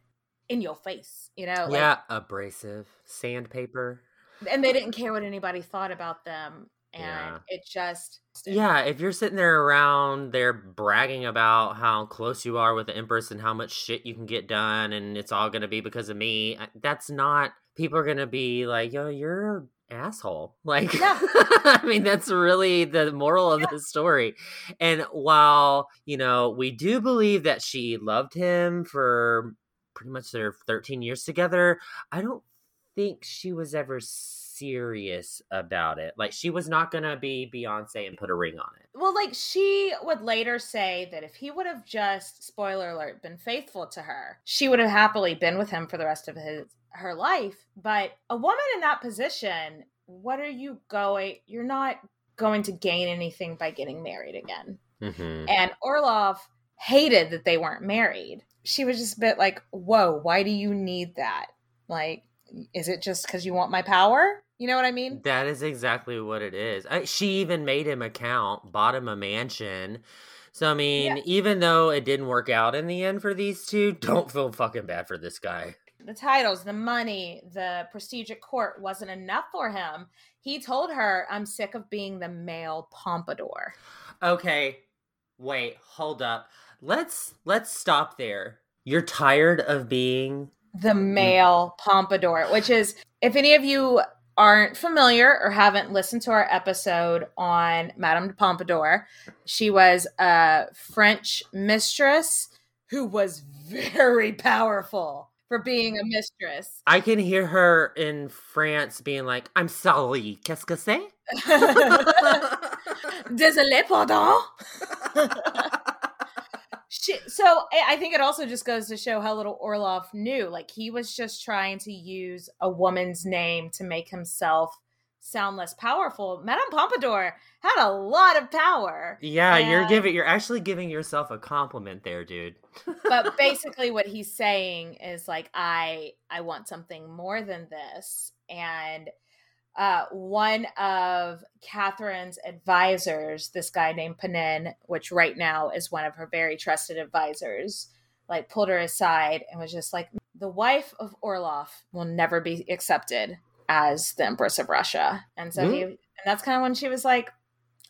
Speaker 3: in your face, you know?
Speaker 4: Like, yeah, abrasive, sandpaper.
Speaker 3: And they didn't care what anybody thought about them and yeah. it just
Speaker 4: yeah if you're sitting there around they're bragging about how close you are with the empress and how much shit you can get done and it's all gonna be because of me uh, that's not people are gonna be like yo you're asshole. Like, yeah. I mean, that's really the moral of yeah. the story. And while, you know, we do believe that she loved him for pretty much their 13 years together, I don't think she was ever serious about it. Like, she was not going to be Beyonce and put a ring on it.
Speaker 3: Well, like, she would later say that if he would have just, spoiler alert, been faithful to her, she would have happily been with him for the rest of his her life. But a woman in that position, what are you going? You're not going to gain anything by getting married again. Mm-hmm. And Orlov hated that they weren't married. She was just a bit like, whoa, why do you need that? Like, is it just because you want my power? You know what I mean?
Speaker 4: That is exactly what it is. I, she even made him a count, bought him a mansion. So I mean, yeah. even though it didn't work out in the end for these two, don't feel fucking bad for this guy
Speaker 3: the titles, the money, the prestige at court wasn't enough for him. He told her, I'm sick of being the male pompadour.
Speaker 4: Okay. Wait, hold up. Let's let's stop there. You're tired of being
Speaker 3: the male pompadour, which is if any of you aren't familiar or haven't listened to our episode on Madame de Pompadour, she was a French mistress who was very powerful for being a mistress.
Speaker 4: I can hear her in France being like, I'm sorry, qu'est-ce que c'est?
Speaker 3: Désolé, pardon. she, so I think it also just goes to show how little Orlov knew. Like he was just trying to use a woman's name to make himself sound less powerful. Madame Pompadour had a lot of power.
Speaker 4: Yeah, and... you're giving you're actually giving yourself a compliment there, dude.
Speaker 3: but basically what he's saying is like I I want something more than this and uh, one of Catherine's advisors, this guy named Panin, which right now is one of her very trusted advisors, like pulled her aside and was just like, the wife of Orloff will never be accepted as the Empress of Russia. And so mm-hmm. he and that's kind of when she was like,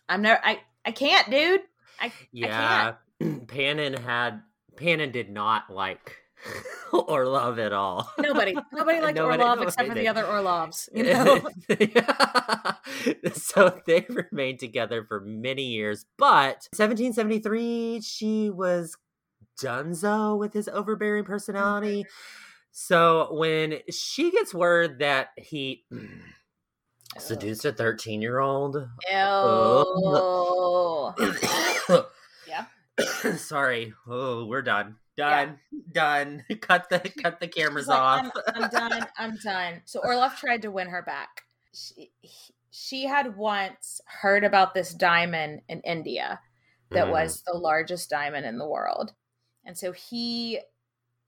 Speaker 3: I'm never I I can't, dude. I
Speaker 4: Yeah. I Panin had Panin did not like Orlov at all.
Speaker 3: Nobody. Nobody liked nobody, Orlov nobody except for the other Orlovs. You know?
Speaker 4: so they remained together for many years. But 1773, she was Dunzo with his overbearing personality. So when she gets word that he seduced a 13 year old.
Speaker 3: Oh. yeah.
Speaker 4: Sorry. Oh, we're done. Done. Yeah. Done. Cut the cut the cameras like, off.
Speaker 3: I'm, I'm, done. I'm done. So Orloff tried to win her back. She, she had once heard about this diamond in India that mm. was the largest diamond in the world. And so he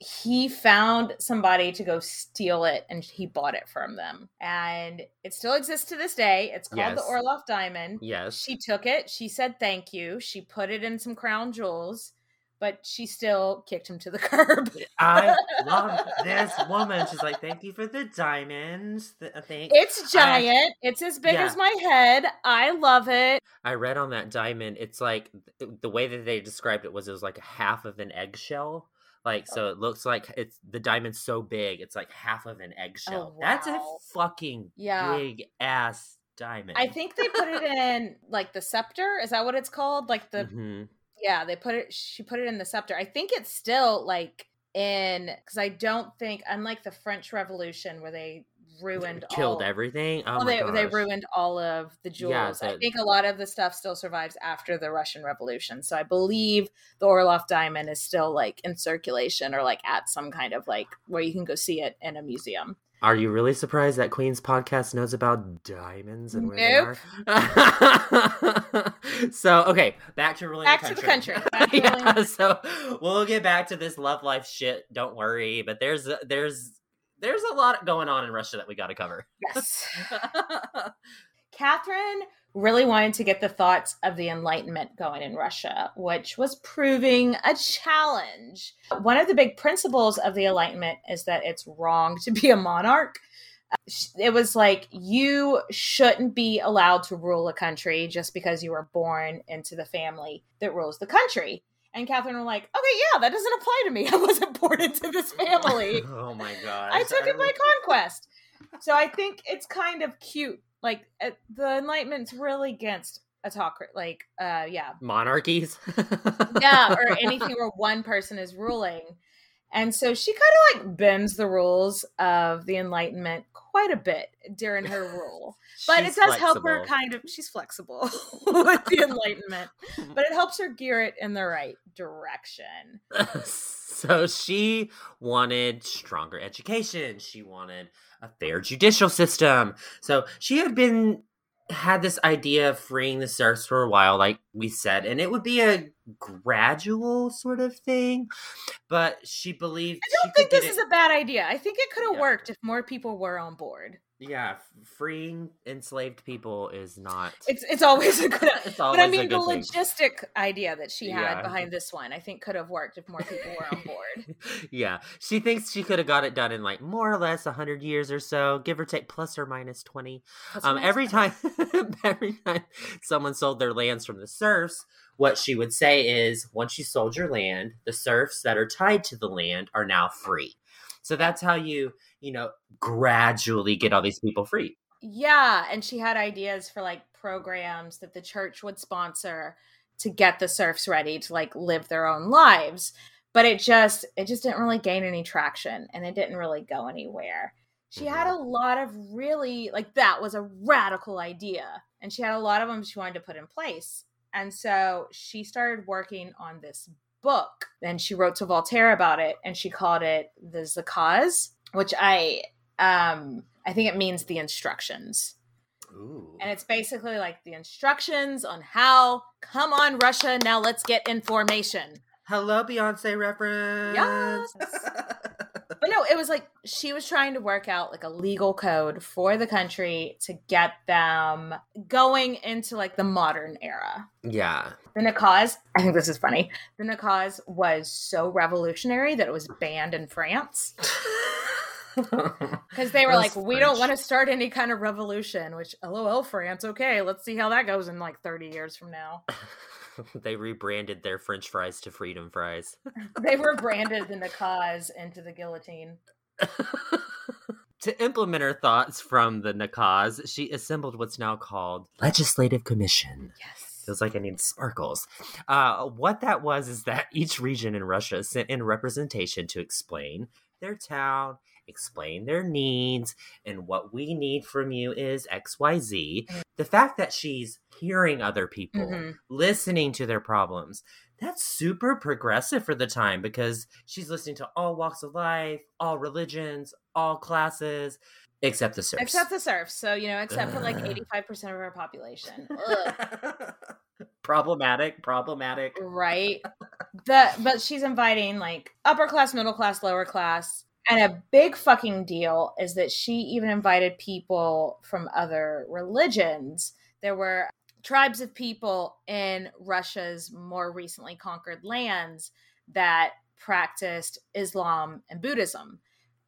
Speaker 3: he found somebody to go steal it and he bought it from them. And it still exists to this day. It's called yes. the Orloff Diamond.
Speaker 4: Yes.
Speaker 3: She took it. She said thank you. She put it in some crown jewels, but she still kicked him to the curb.
Speaker 4: I love this woman. She's like, thank you for the diamonds. Uh, I think
Speaker 3: it's giant. I, it's as big yeah. as my head. I love it.
Speaker 4: I read on that diamond, it's like the way that they described it was it was like half of an eggshell like oh. so, it looks like it's the diamond's so big, it's like half of an eggshell. Oh, wow. That's a fucking yeah. big ass diamond.
Speaker 3: I think they put it in like the scepter. Is that what it's called? Like the mm-hmm. yeah, they put it. She put it in the scepter. I think it's still like in because I don't think unlike the French Revolution where they ruined
Speaker 4: killed
Speaker 3: all,
Speaker 4: everything. Oh
Speaker 3: well, they they ruined all of the jewels. Yeah, so, I think a lot of the stuff still survives after the Russian Revolution. So I believe the Orloff diamond is still like in circulation or like at some kind of like where you can go see it in a museum.
Speaker 4: Are you really surprised that Queen's podcast knows about diamonds and where
Speaker 3: nope.
Speaker 4: they are? so okay, back to ruling
Speaker 3: back
Speaker 4: the
Speaker 3: to the country. To
Speaker 4: yeah, so we'll get back to this love life shit. Don't worry, but there's there's there's a lot going on in Russia that we got to cover.
Speaker 3: Yes. Catherine really wanted to get the thoughts of the Enlightenment going in Russia, which was proving a challenge. One of the big principles of the Enlightenment is that it's wrong to be a monarch. It was like you shouldn't be allowed to rule a country just because you were born into the family that rules the country. And Catherine were like, okay, yeah, that doesn't apply to me. I wasn't born into this family.
Speaker 4: oh my god!
Speaker 3: I took it by conquest. So I think it's kind of cute. Like uh, the Enlightenment's really against autocracy, like uh, yeah,
Speaker 4: monarchies.
Speaker 3: yeah, or anything where one person is ruling. And so she kind of like bends the rules of the Enlightenment quite a bit during her rule. But it does flexible. help her kind of, she's flexible with the Enlightenment, but it helps her gear it in the right direction.
Speaker 4: so she wanted stronger education. She wanted a fair judicial system. So she had been had this idea of freeing the serfs for a while, like we said, and it would be a gradual sort of thing. But she believed.
Speaker 3: I don't think this is a bad idea. I think it could have yeah. worked if more people were on board
Speaker 4: yeah, freeing enslaved people is not.
Speaker 3: It's it's always a good. it's always but I mean, the thing. logistic idea that she had yeah. behind this one, I think, could have worked if more people were on board.
Speaker 4: yeah, she thinks she could have got it done in like more or less hundred years or so, give or take, plus or minus twenty. Plus um, minus every 20. time, every time someone sold their lands from the serfs, what she would say is, once you sold your land, the serfs that are tied to the land are now free. So that's how you you know, gradually get all these people free.
Speaker 3: Yeah. And she had ideas for like programs that the church would sponsor to get the serfs ready to like live their own lives. But it just it just didn't really gain any traction and it didn't really go anywhere. She had mm-hmm. a lot of really like that was a radical idea. And she had a lot of them she wanted to put in place. And so she started working on this book and she wrote to Voltaire about it and she called it the Zakaz which I um I think it means the instructions. Ooh. And it's basically like the instructions on how come on Russia now let's get information.
Speaker 4: Hello Beyonce reference. Yes.
Speaker 3: but no, it was like she was trying to work out like a legal code for the country to get them going into like the modern era.
Speaker 4: Yeah.
Speaker 3: The Nakaz, I think this is funny. The Nakaz was so revolutionary that it was banned in France. because they were like, we don't want to start any kind of revolution. Which, lol, France. Okay, let's see how that goes in like thirty years from now.
Speaker 4: they rebranded their French fries to freedom fries.
Speaker 3: they were rebranded the Nakaz into the guillotine.
Speaker 4: to implement her thoughts from the Nakaz, she assembled what's now called Legislative Commission.
Speaker 3: Yes.
Speaker 4: Feels like I need sparkles. Uh, what that was is that each region in Russia sent in representation to explain their town explain their needs, and what we need from you is XYZ. Mm-hmm. The fact that she's hearing other people, mm-hmm. listening to their problems, that's super progressive for the time because she's listening to all walks of life, all religions, all classes. Except the serfs.
Speaker 3: Except the serfs. So, you know, except for like 85% of our population.
Speaker 4: problematic, problematic.
Speaker 3: Right. The but she's inviting like upper class, middle class, lower class, and a big fucking deal is that she even invited people from other religions. There were tribes of people in Russia's more recently conquered lands that practiced Islam and Buddhism.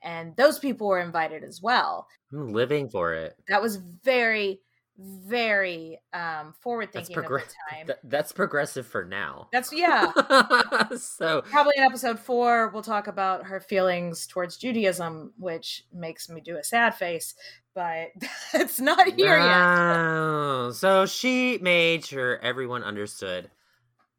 Speaker 3: And those people were invited as well.
Speaker 4: I'm living for it.
Speaker 3: That was very very um forward thinking that's, progr- time.
Speaker 4: Th- that's progressive for now.
Speaker 3: That's yeah.
Speaker 4: so
Speaker 3: probably in episode four we'll talk about her feelings towards Judaism, which makes me do a sad face, but it's not here no.
Speaker 4: yet. So she made sure everyone understood.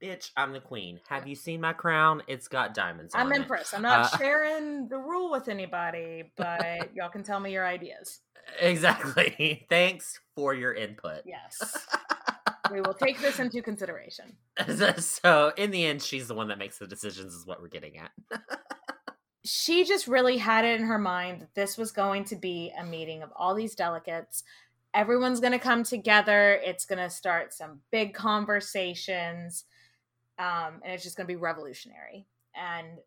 Speaker 4: Bitch, I'm the queen. Have you seen my crown? It's got diamonds
Speaker 3: I'm
Speaker 4: impressed.
Speaker 3: It. I'm not uh, sharing the rule with anybody, but y'all can tell me your ideas.
Speaker 4: Exactly. Thanks for your input.
Speaker 3: Yes. we will take this into consideration.
Speaker 4: so, in the end, she's the one that makes the decisions, is what we're getting at.
Speaker 3: she just really had it in her mind that this was going to be a meeting of all these delegates. Everyone's going to come together. It's going to start some big conversations. Um, and it's just going to be revolutionary. And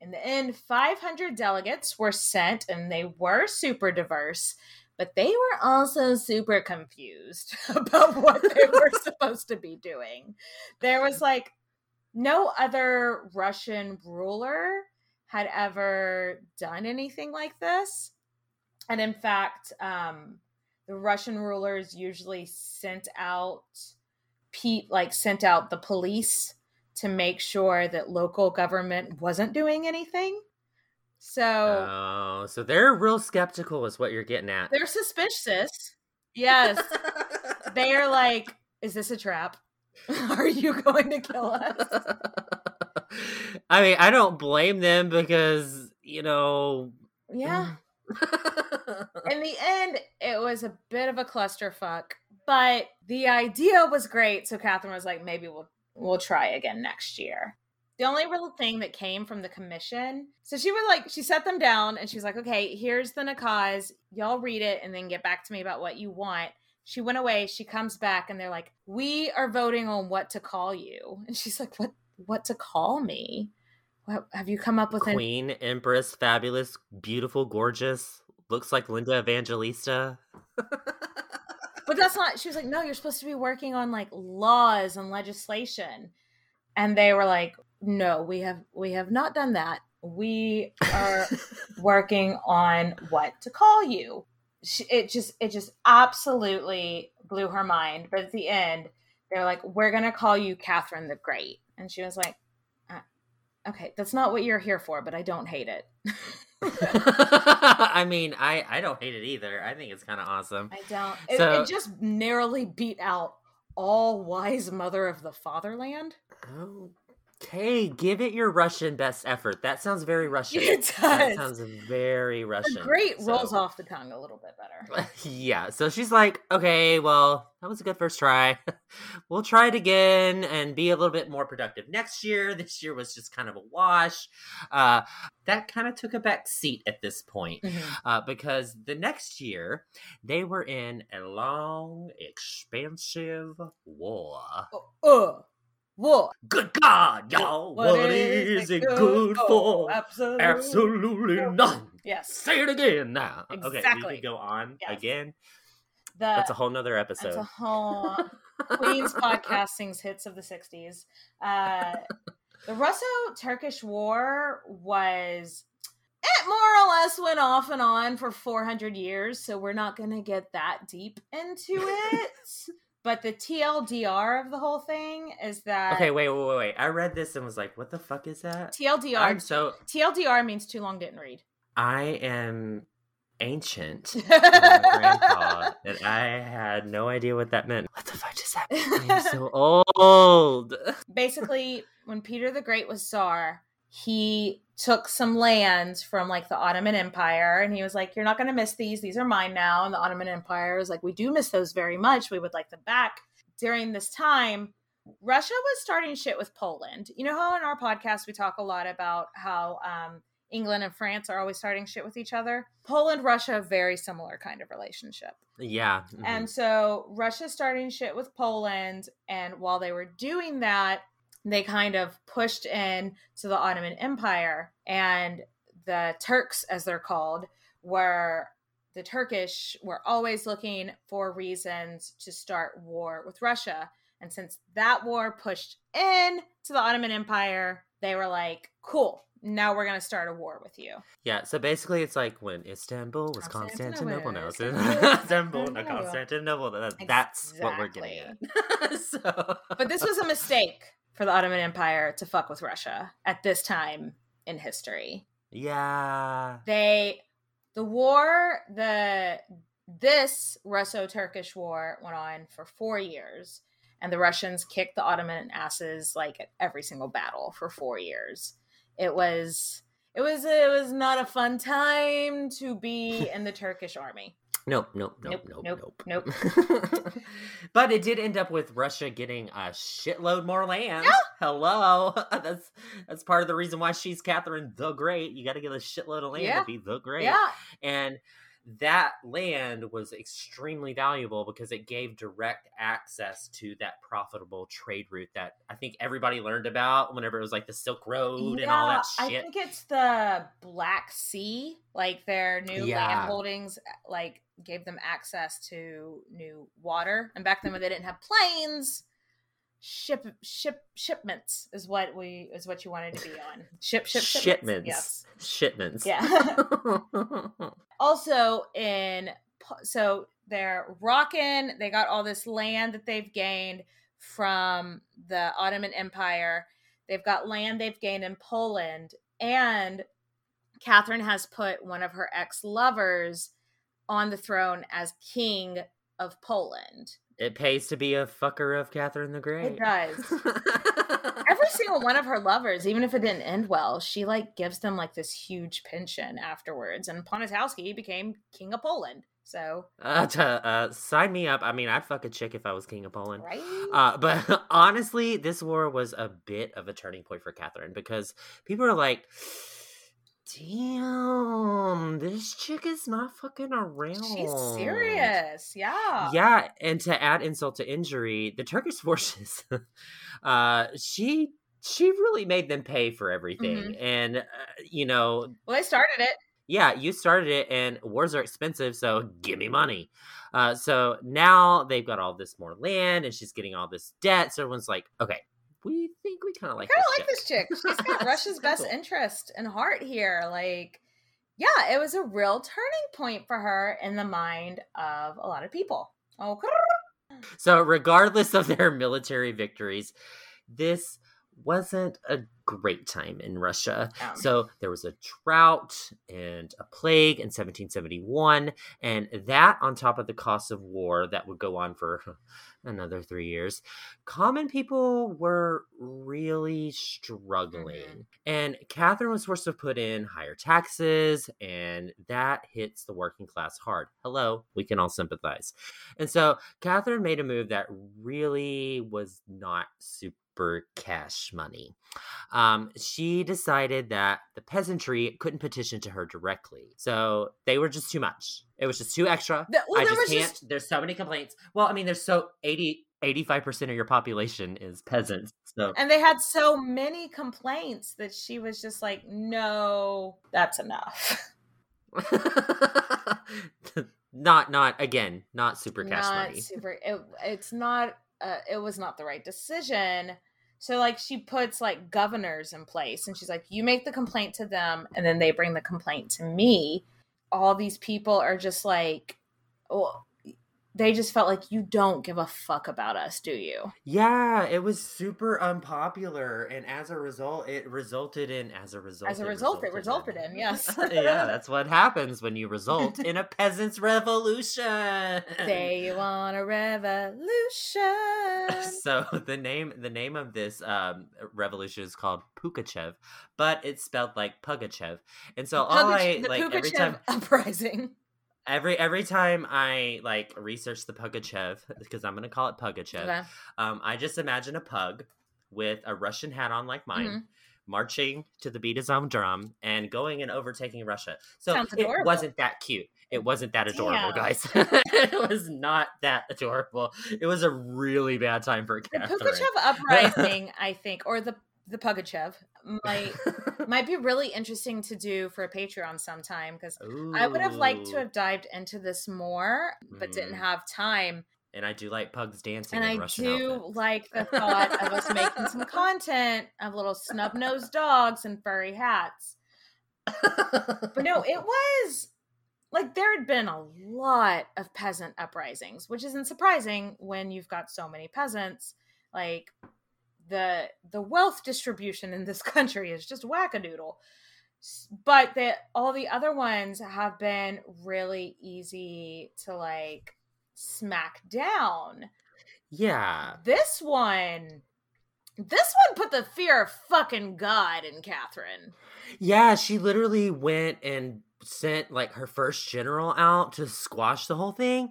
Speaker 3: in the end, 500 delegates were sent, and they were super diverse but they were also super confused about what they were supposed to be doing. There was like no other Russian ruler had ever done anything like this. And in fact, um, the Russian rulers usually sent out Pete like sent out the police to make sure that local government wasn't doing anything. So
Speaker 4: Oh, so they're real skeptical is what you're getting at.
Speaker 3: they're suspicious. Yes. they are like, is this a trap? Are you going to kill us?
Speaker 4: I mean, I don't blame them because, you know,
Speaker 3: Yeah. Mm. In the end, it was a bit of a clusterfuck, but the idea was great. So Catherine was like, maybe we'll we'll try again next year. The only real thing that came from the commission, so she was like, she set them down and she was like, okay, here's the nakaz. Y'all read it and then get back to me about what you want. She went away. She comes back and they're like, we are voting on what to call you. And she's like, what? What to call me? What have you come up with?
Speaker 4: Queen, Empress, fabulous, beautiful, gorgeous, looks like Linda Evangelista.
Speaker 3: but that's not she was like no you're supposed to be working on like laws and legislation and they were like no we have we have not done that. We are working on what to call you. She, it just it just absolutely blew her mind. But at the end they're like we're gonna call you catherine the great. And she was like uh, okay that's not what you're here for but i don't hate it.
Speaker 4: I mean, I I don't hate it either. I think it's kind of awesome.
Speaker 3: i don't. It,
Speaker 4: So-
Speaker 3: it just narrowly beat out all wise mother of the fatherland
Speaker 4: Okay, give it your Russian best effort. That sounds very Russian.
Speaker 3: It
Speaker 4: That
Speaker 3: does.
Speaker 4: sounds very Russian.
Speaker 3: Great rolls off the tongue a little bit better.
Speaker 4: yeah, so she's like, okay, well, that was a good first try. we'll try it again and be a little bit more productive next year. This year was just kind of a wash. Uh, that kind of took a back seat at this point uh, because the next year they were in a long, expensive war.
Speaker 3: Uh, what?
Speaker 4: Good God, y'all, what is, it good, for?
Speaker 3: Absolutely.
Speaker 4: Absolutely none.
Speaker 3: Yes.
Speaker 4: Say it again now. Okay, we
Speaker 3: Exactly.
Speaker 4: can go on
Speaker 3: Yes.
Speaker 4: again.
Speaker 3: The,
Speaker 4: That's a whole nother
Speaker 3: that's
Speaker 4: episode.
Speaker 3: a whole Queen's podcast sings hits of the 60s. Uh, the Russo-Turkish War was it more or less went off and on for 400 years, so we're not going to get that deep into it. but the TLDR of the whole thing is that
Speaker 4: Okay, wait, wait, wait, wait. I read this and was like, what the fuck is that?
Speaker 3: TLDR
Speaker 4: I'm so
Speaker 3: TLDR means too long didn't read.
Speaker 4: I am ancient. grandpa, and I had no idea what that meant. What the fuck just happened? I'm so old.
Speaker 3: Basically, when Peter the Great was Tsar, he took some lands from like the Ottoman Empire and he was like, You're not going to miss these. These are mine now. And the Ottoman Empire was like, We do miss those very much. We would like them back. During this time, Russia was starting shit with Poland. You know how in our podcast we talk a lot about how um, England and France are always starting shit with each other? Poland, Russia, very similar kind of relationship.
Speaker 4: Yeah. mhm.
Speaker 3: And so Russia's starting shit with Poland. And while they were doing that, they kind of pushed in to the Ottoman Empire. And the Turks, as they're called, were the Turkish were always looking for reasons to start war with Russia. And since that war pushed in to the Ottoman Empire, they were like, cool, now we're going to start a war with you.
Speaker 4: yeah, so basically it's like when Istanbul was Constantinople.
Speaker 3: Constantinople.
Speaker 4: No, it's
Speaker 3: Istanbul,
Speaker 4: Istanbul, no,
Speaker 3: Constantinople.
Speaker 4: Constantinople. That- That's what we're getting at. so,
Speaker 3: But this was a mistake for the Ottoman Empire to fuck with Russia at this time in history.
Speaker 4: Yeah.
Speaker 3: They the war, the this Russo-Turkish war went on for 4 years and the Russians kicked the Ottoman asses like at every single battle for 4 years. It was it was it was not a fun time to be in the Turkish army.
Speaker 4: Nope, nope, nope,
Speaker 3: Nope,
Speaker 4: nope,
Speaker 3: nope,
Speaker 4: nope. but it did end up with Russia getting a shitload more land. Hello, that's that's part of the reason why she's Catherine the Great. You got to get a shitload of land
Speaker 3: Yeah.
Speaker 4: to be the Great.
Speaker 3: Yeah.
Speaker 4: and that land was extremely valuable because it gave direct access to that profitable trade route that I think everybody learned about whenever it was like the Silk Road and all that
Speaker 3: I think it's the Black Sea, like their new
Speaker 4: Yeah.
Speaker 3: land holdings, like gave them access to new water. And back then, when they didn't have planes, ship ship shipments is what we is what you wanted to be on. Ship ship
Speaker 4: shipments.
Speaker 3: Yes,
Speaker 4: shipments.
Speaker 3: Yeah. also in so they're rocking. They got all this land that they've gained from the Ottoman Empire. They've got land they've gained in Poland, and Catherine has put one of her ex lovers on the throne as king of Poland.
Speaker 4: It pays to be a fucker of Catherine the Great.
Speaker 3: It does. Every single one of her lovers, even if it didn't end well, she like gives them like this huge pension afterwards. And Poniatowski became king of Poland. So
Speaker 4: uh, to, uh, sign me up. I mean, I'd fuck a chick if I was king of Poland.
Speaker 3: Right.
Speaker 4: Uh, but honestly, this war was a bit of a turning point for Catherine because people are like, damn, this chick is not fucking around.
Speaker 3: She's serious. Yeah.
Speaker 4: Yeah. And to add insult to injury, the Turkish forces, uh, she she really made them pay for everything. Mm-hmm. And, uh, you know.
Speaker 3: Well, I started it.
Speaker 4: Yeah, you started it, and wars are expensive, so give me money. Uh, so now they've got all this more land, and she's getting all this debt. So everyone's like, okay, we think we kind of like
Speaker 3: kind
Speaker 4: of
Speaker 3: like this chick. She's got Russia's best cool. interest and heart here. Like, yeah, it was a real turning point for her in the mind of a lot of people. Oh, okay.
Speaker 4: So, regardless of their military victories, this wasn't a great time in Russia. Oh. So there was a drought and a plague in 1771, and that on top of the cost of war that would go on for another three years, common people were really struggling. Mm-hmm. And Catherine was forced to put in higher taxes, and that hits the working class hard. Hello, we can all sympathize. And so Catherine made a move that really was not super cash money. Um, she decided that the peasantry couldn't petition to her directly. So they were just too much. It was just too extra. The, well, I just can't. Just... There's so many complaints. Well, I mean, there's so 80, 85% of your population is peasants. So
Speaker 3: And they had so many complaints that she was just like, no, that's enough.
Speaker 4: not not again, not super cash
Speaker 3: not
Speaker 4: money.
Speaker 3: Super it, it's not uh, it was not the right decision so like she puts like governors in place and she's like, you make the complaint to them and then they bring the complaint to me. All these people are just like, oh, they just felt like you don't give a fuck about us, do you?
Speaker 4: Yeah, it was super unpopular, and as a result, it resulted in as a result.
Speaker 3: As a result, it resulted, it resulted in, in yes.
Speaker 4: yeah, that's what happens when you result in a peasants' revolution.
Speaker 3: They want a revolution.
Speaker 4: so the name the name of this um, revolution is called Pugachev, but it's spelled like Pugachev, and so all I like Pugachev every time
Speaker 3: uprising
Speaker 4: every every time I like research the Pugachev because I'm gonna call it Pugachev, okay. um, I just imagine a pug with a Russian hat on like mine. Mm-hmm. Marching to the beat of some drum and going and overtaking Russia. So it wasn't that cute. It wasn't that adorable, guys. it was not that adorable. It was a really bad time for Catherine.
Speaker 3: The Pugachev uprising, I think, or the the Pugachev might might be really interesting to do for a Patreon sometime because I would have liked to have dived into this more, but mm. didn't have time.
Speaker 4: And I do like pugs dancing.
Speaker 3: And I
Speaker 4: Russian
Speaker 3: do
Speaker 4: outfits.
Speaker 3: like the thought of us making some content of little snub nosed dogs and furry hats. but no, it was like there had been a lot of peasant uprisings, which isn't surprising when you've got so many peasants. Like the the wealth distribution in this country is just wackadoodle. But that all the other ones have been really easy to like smack down.
Speaker 4: Yeah.
Speaker 3: This one this one put the fear of fucking god in catherine.
Speaker 4: Yeah she literally went and sent like her first general out to squash the whole thing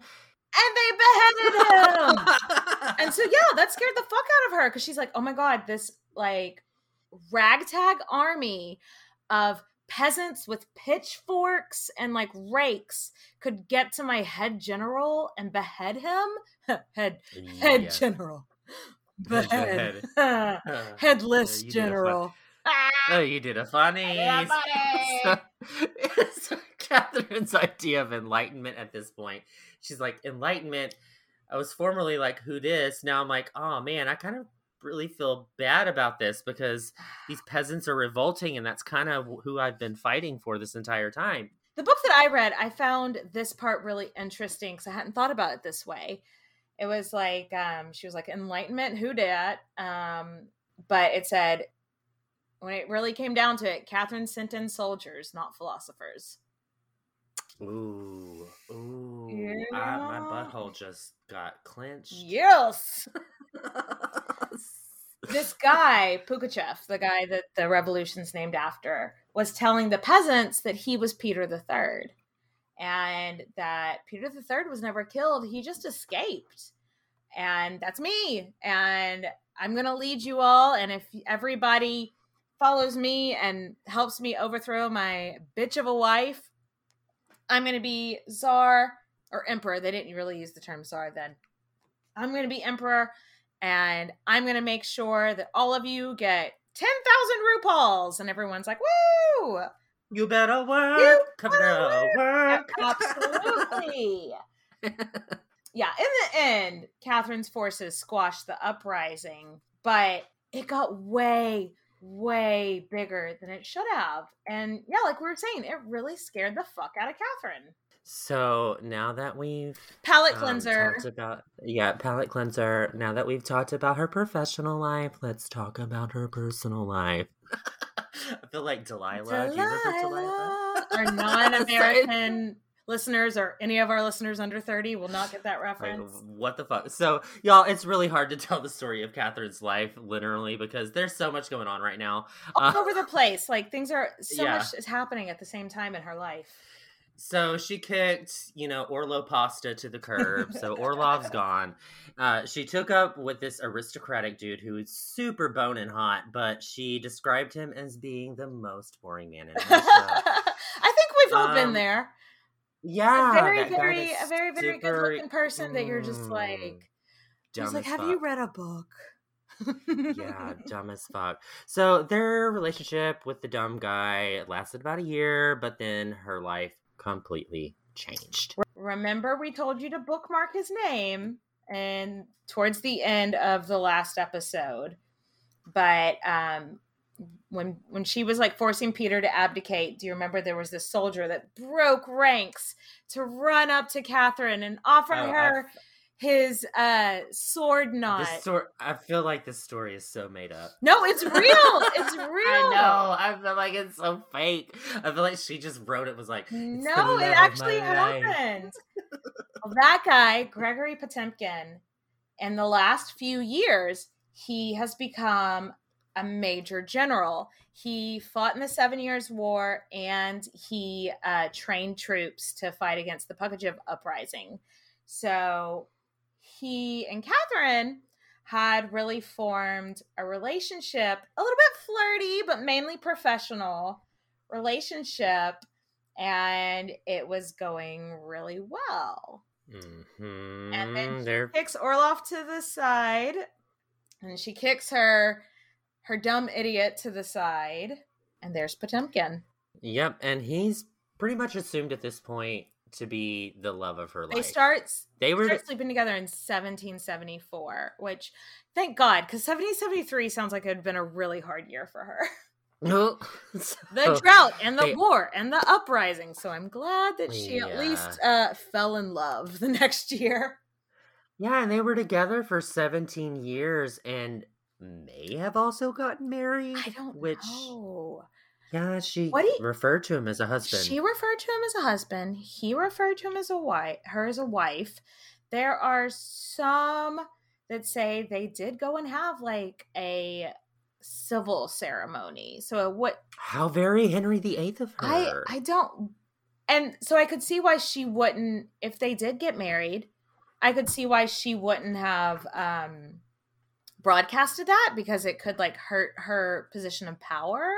Speaker 3: and they beheaded him. and so yeah, that scared the fuck out of her because she's like, oh my god, this like ragtag army of peasants with pitchforks and like rakes could get to my head general and behead him. head head general. Behead. Headless general.
Speaker 4: Oh, you did a funny. Catherine's idea of enlightenment at this point. She's like, enlightenment. I was formerly like, who this? Now I'm like, oh man, I kind of really feel bad about this because these peasants are revolting, and that's kind of who I've been fighting for this entire time.
Speaker 3: The book that I read, I found this part really interesting because I hadn't thought about it this way. It was like, um, she was like, enlightenment, who dat? Um, but it said, when it really came down to it, Catherine sent in soldiers, not philosophers.
Speaker 4: Ooh, ooh! Yeah. I, my butthole just got clenched.
Speaker 3: Yes. this guy Pugachev, the guy that the revolution's named after, was telling the peasants that he was Peter the Third, and that Peter the Third was never killed. He just escaped, and that's me. And I'm gonna lead you all. And if everybody follows me and helps me overthrow my bitch of a wife, I'm going to be czar or emperor. They didn't really use the term czar then. I'm going to be emperor and I'm going to make sure that all of you get 10,000 RuPauls. And everyone's like, woo!
Speaker 4: You better work. You better work.
Speaker 3: Absolutely. yeah, in the end, Catherine's forces squashed the uprising, but it got way, way bigger than it should have. And yeah, like we were saying, it really scared the fuck out of Catherine.
Speaker 4: So now that we've
Speaker 3: palate um, cleanser
Speaker 4: talked about yeah palate cleanser. Now that we've talked about her professional life, let's talk about her personal life. I feel like Delilah. Delilah. Do you remember Delilah?
Speaker 3: Our non-American listeners or any of our listeners under 30 will not get that reference.
Speaker 4: Like, what the fuck? So, y'all, it's really hard to tell the story of Catherine's life, literally, because there's so much going on right now.
Speaker 3: All uh, over the place. Like, things are, so yeah. much is happening at the same time in her life.
Speaker 4: So she kicked, you know, Orlo Pasta to the curb. So Orlov's gone. Uh, she took up with this aristocratic dude who was super bone and hot, but she described him as being the most boring man in the show.
Speaker 3: I think we've all um, been there.
Speaker 4: Yeah,
Speaker 3: a very, very, a very, very super, good looking person that you're just like, mm, just like, have fuck. you read a book?
Speaker 4: yeah, dumb as fuck. So their relationship with the dumb guy lasted about a year, but then her life completely changed.
Speaker 3: Remember, we told you to bookmark his name, and towards the end of the last episode, but um, when when she was like forcing Peter to abdicate, do you remember there was this soldier that broke ranks to run up to Catherine and offer oh, her I've, his uh sword knot.
Speaker 4: Story, I feel like this story is so made up.
Speaker 3: No, it's real. It's real. I
Speaker 4: know. I feel like it's so fake. I feel like she just wrote it. Was like,
Speaker 3: no, it actually happened. well, that guy, Gregory Potemkin, in the last few years, he has become a major general. He fought in the Seven Years' War and he uh, trained troops to fight against the Pugachev uprising. So he and Catherine had really formed a relationship, a little bit flirty, but mainly professional relationship. And it was going really well. Mm-hmm. And then she They're... kicks Orlov to the side and she kicks her her dumb idiot to the side, and there's Potemkin.
Speaker 4: Yep, and he's pretty much assumed at this point to be the love of her life.
Speaker 3: They start they were start sleeping together in 1774, which thank God, because 1773 sounds like it had been a really hard year for her. So, the drought and the they, war and the uprising. So I'm glad that she yeah. at least uh, fell in love the next year.
Speaker 4: Yeah, and they were together for 17 years, and may have also gotten married.
Speaker 3: I don't which, know.
Speaker 4: Yeah, she what he, referred to him as a husband.
Speaker 3: She referred to him as a husband. He referred to him as a wife, her as a wife. There are some that say they did go and have like a civil ceremony. So what?
Speaker 4: How very Henry VIII of her.
Speaker 3: I I don't, and so I could see why she wouldn't if they did get married. I could see why she wouldn't have um broadcasted that because it could like hurt her position of power.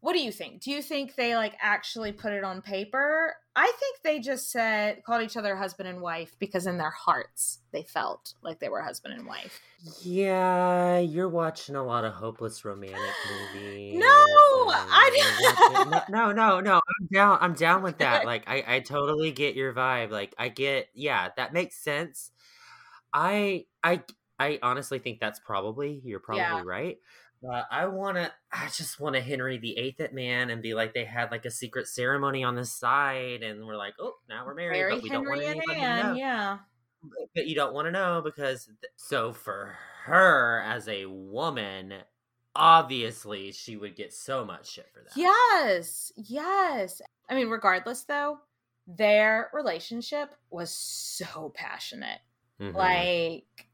Speaker 3: what do you think? Do you think they like actually put it on paper? I think they just said called each other husband and wife because in their hearts they felt like they were husband and wife.
Speaker 4: Yeah, you're watching a lot of hopeless romantic movies.
Speaker 3: No, I
Speaker 4: no, no, no, no. I'm down. I'm down with that. Like, I, I totally get your vibe. Like, I get. Yeah, that makes sense. I, I, I honestly think that's probably you're probably yeah. right. But I want to, I just want to Henry the Eighth it, man, and be like they had like a secret ceremony on the side, and we're like, oh, now we're married,
Speaker 3: Mary
Speaker 4: but we
Speaker 3: Henry
Speaker 4: don't want
Speaker 3: anybody to know. Yeah,
Speaker 4: but you don't want to know because so for her as a woman, obviously she would get so much shit for that.
Speaker 3: Yes, yes. I mean, regardless though, their relationship was so passionate. Mm-hmm. Like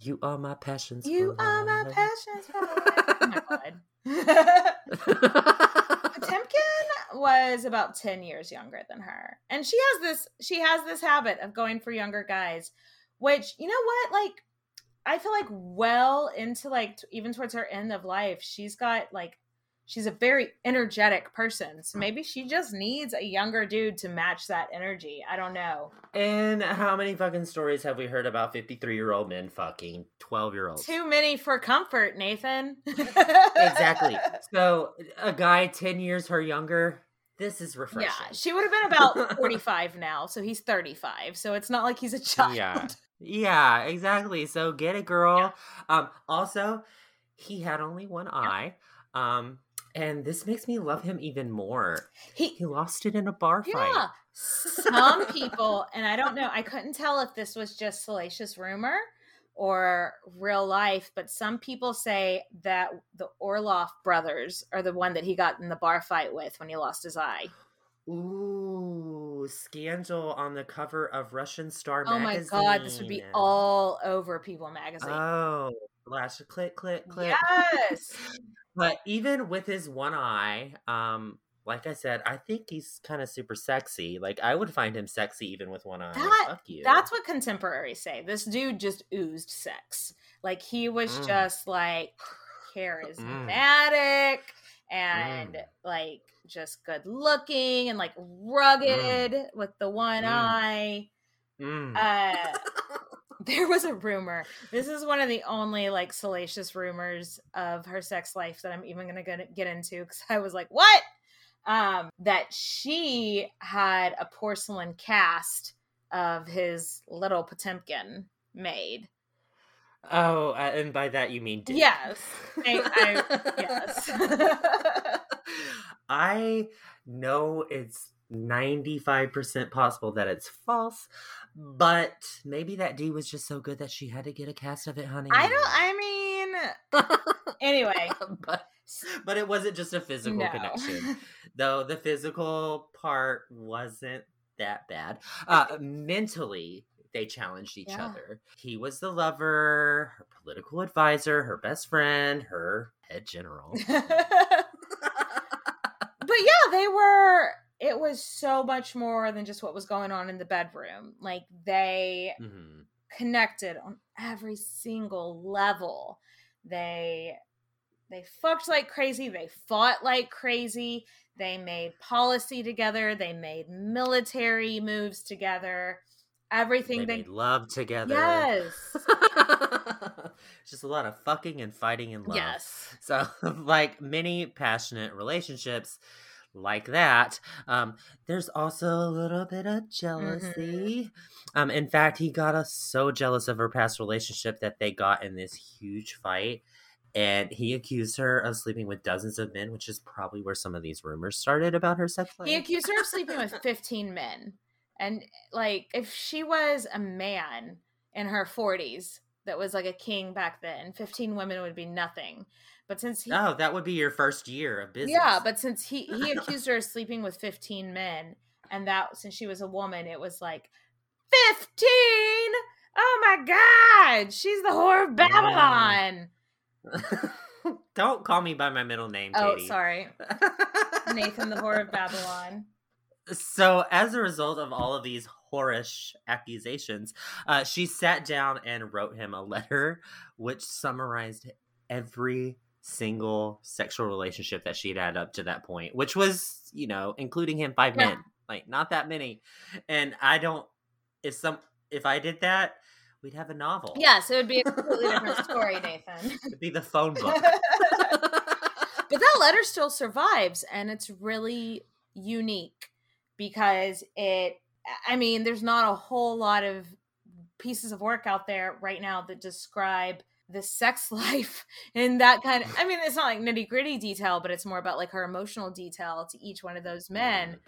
Speaker 4: you are my passions.
Speaker 3: You are my passions. oh my god. Potemkin was about 10 years younger than her. And she has this she has this habit of going for younger guys, which you know what? Like I feel like well into like even towards her end of life, she's got like she's a very energetic person. So maybe she just needs a younger dude to match that energy. I don't know.
Speaker 4: And how many fucking stories have we heard about 53 year old men fucking 12 year olds?
Speaker 3: Too many for comfort, Nathan.
Speaker 4: exactly. So a guy 10 years her younger. This is refreshing.
Speaker 3: Yeah, she would have been about 45 now, so he's 35. So it's not like he's a child.
Speaker 4: Yeah. Yeah, exactly. So get it, girl. Yeah. Um also, he had only one eye. Um and this makes me love him even more. He he lost it in a bar fight. Yeah.
Speaker 3: Some people, and I don't know, I couldn't tell if this was just salacious rumor or real life, but some people say that the Orloff brothers are the one that he got in the bar fight with when he lost his eye.
Speaker 4: Ooh, scandal on the cover of Russian Star
Speaker 3: oh
Speaker 4: magazine.
Speaker 3: Oh my god, this would be all over People magazine.
Speaker 4: Oh, flash, click, click, click.
Speaker 3: Yes.
Speaker 4: But even with his one eye, um, like I said, I think he's kind of super sexy. Like I would find him sexy even with one eye.
Speaker 3: That,
Speaker 4: Fuck you.
Speaker 3: That's what contemporaries say. This dude just oozed sex. Like he was mm. just like charismatic mm. and mm. like just good looking and like rugged mm. with the one mm. eye. Mm. Uh there was a rumor. This is one of the only like salacious rumors of her sex life that I'm even going to get into because I was like, what? Um, that she had a porcelain cast of his little Potemkin made.
Speaker 4: Oh, uh, and by that you mean dick.
Speaker 3: Yes. I, I, yes.
Speaker 4: I know it's 95% possible that it's false, but maybe that D was just so good that she had to get a cast of it, honey.
Speaker 3: I don't, I mean, anyway.
Speaker 4: but, but it wasn't just a physical no. connection, though the physical part wasn't that bad. Uh, mentally, they challenged each yeah. other. He was the lover, her political advisor, her best friend, her head general. but
Speaker 3: yeah, they were it was so much more than just what was going on in the bedroom. Like they mm-hmm. connected on every single level. They they fucked like crazy, they fought like crazy, they made policy together, they made military moves together. Everything
Speaker 4: they, they... love together.
Speaker 3: Yes.
Speaker 4: just a lot of fucking and fighting and love.
Speaker 3: Yes.
Speaker 4: So like many passionate relationships, like that. Um, there's also a little bit of jealousy. Mm-hmm. Um, in fact, he got us so jealous of her past relationship that they got in this huge fight. And he accused her of sleeping with dozens of men, which is probably where some of these rumors started about her sex life.
Speaker 3: He accused her of sleeping with 15 men. And like, if she was a man in her 40s that was like a king back then, 15 women would be nothing. But since he
Speaker 4: Oh, that would be your first year of business.
Speaker 3: Yeah, but since he he accused her of sleeping with 15 men and that since she was a woman, it was like 15. Oh my god, she's the whore of Babylon.
Speaker 4: Don't call me by my middle name,
Speaker 3: oh, Katie. Oh, sorry. Nathan the whore of Babylon.
Speaker 4: So, as a result of all of these whorish accusations, uh, she sat down and wrote him a letter which summarized every single sexual relationship that she'd had up to that point, which was, you know, including him, five
Speaker 3: Yeah.
Speaker 4: men, like not that many. And I don't, if some, if I did that, we'd have a novel.
Speaker 3: Yes, it would be a completely different story, Nathan.
Speaker 4: It'd be the phone book.
Speaker 3: but that letter still survives and it's really unique because it i mean there's not a whole lot of pieces of work out there right now that describe the sex life and that kind of i mean it's not like nitty gritty detail but it's more about like her emotional detail to each one of those men mm-hmm.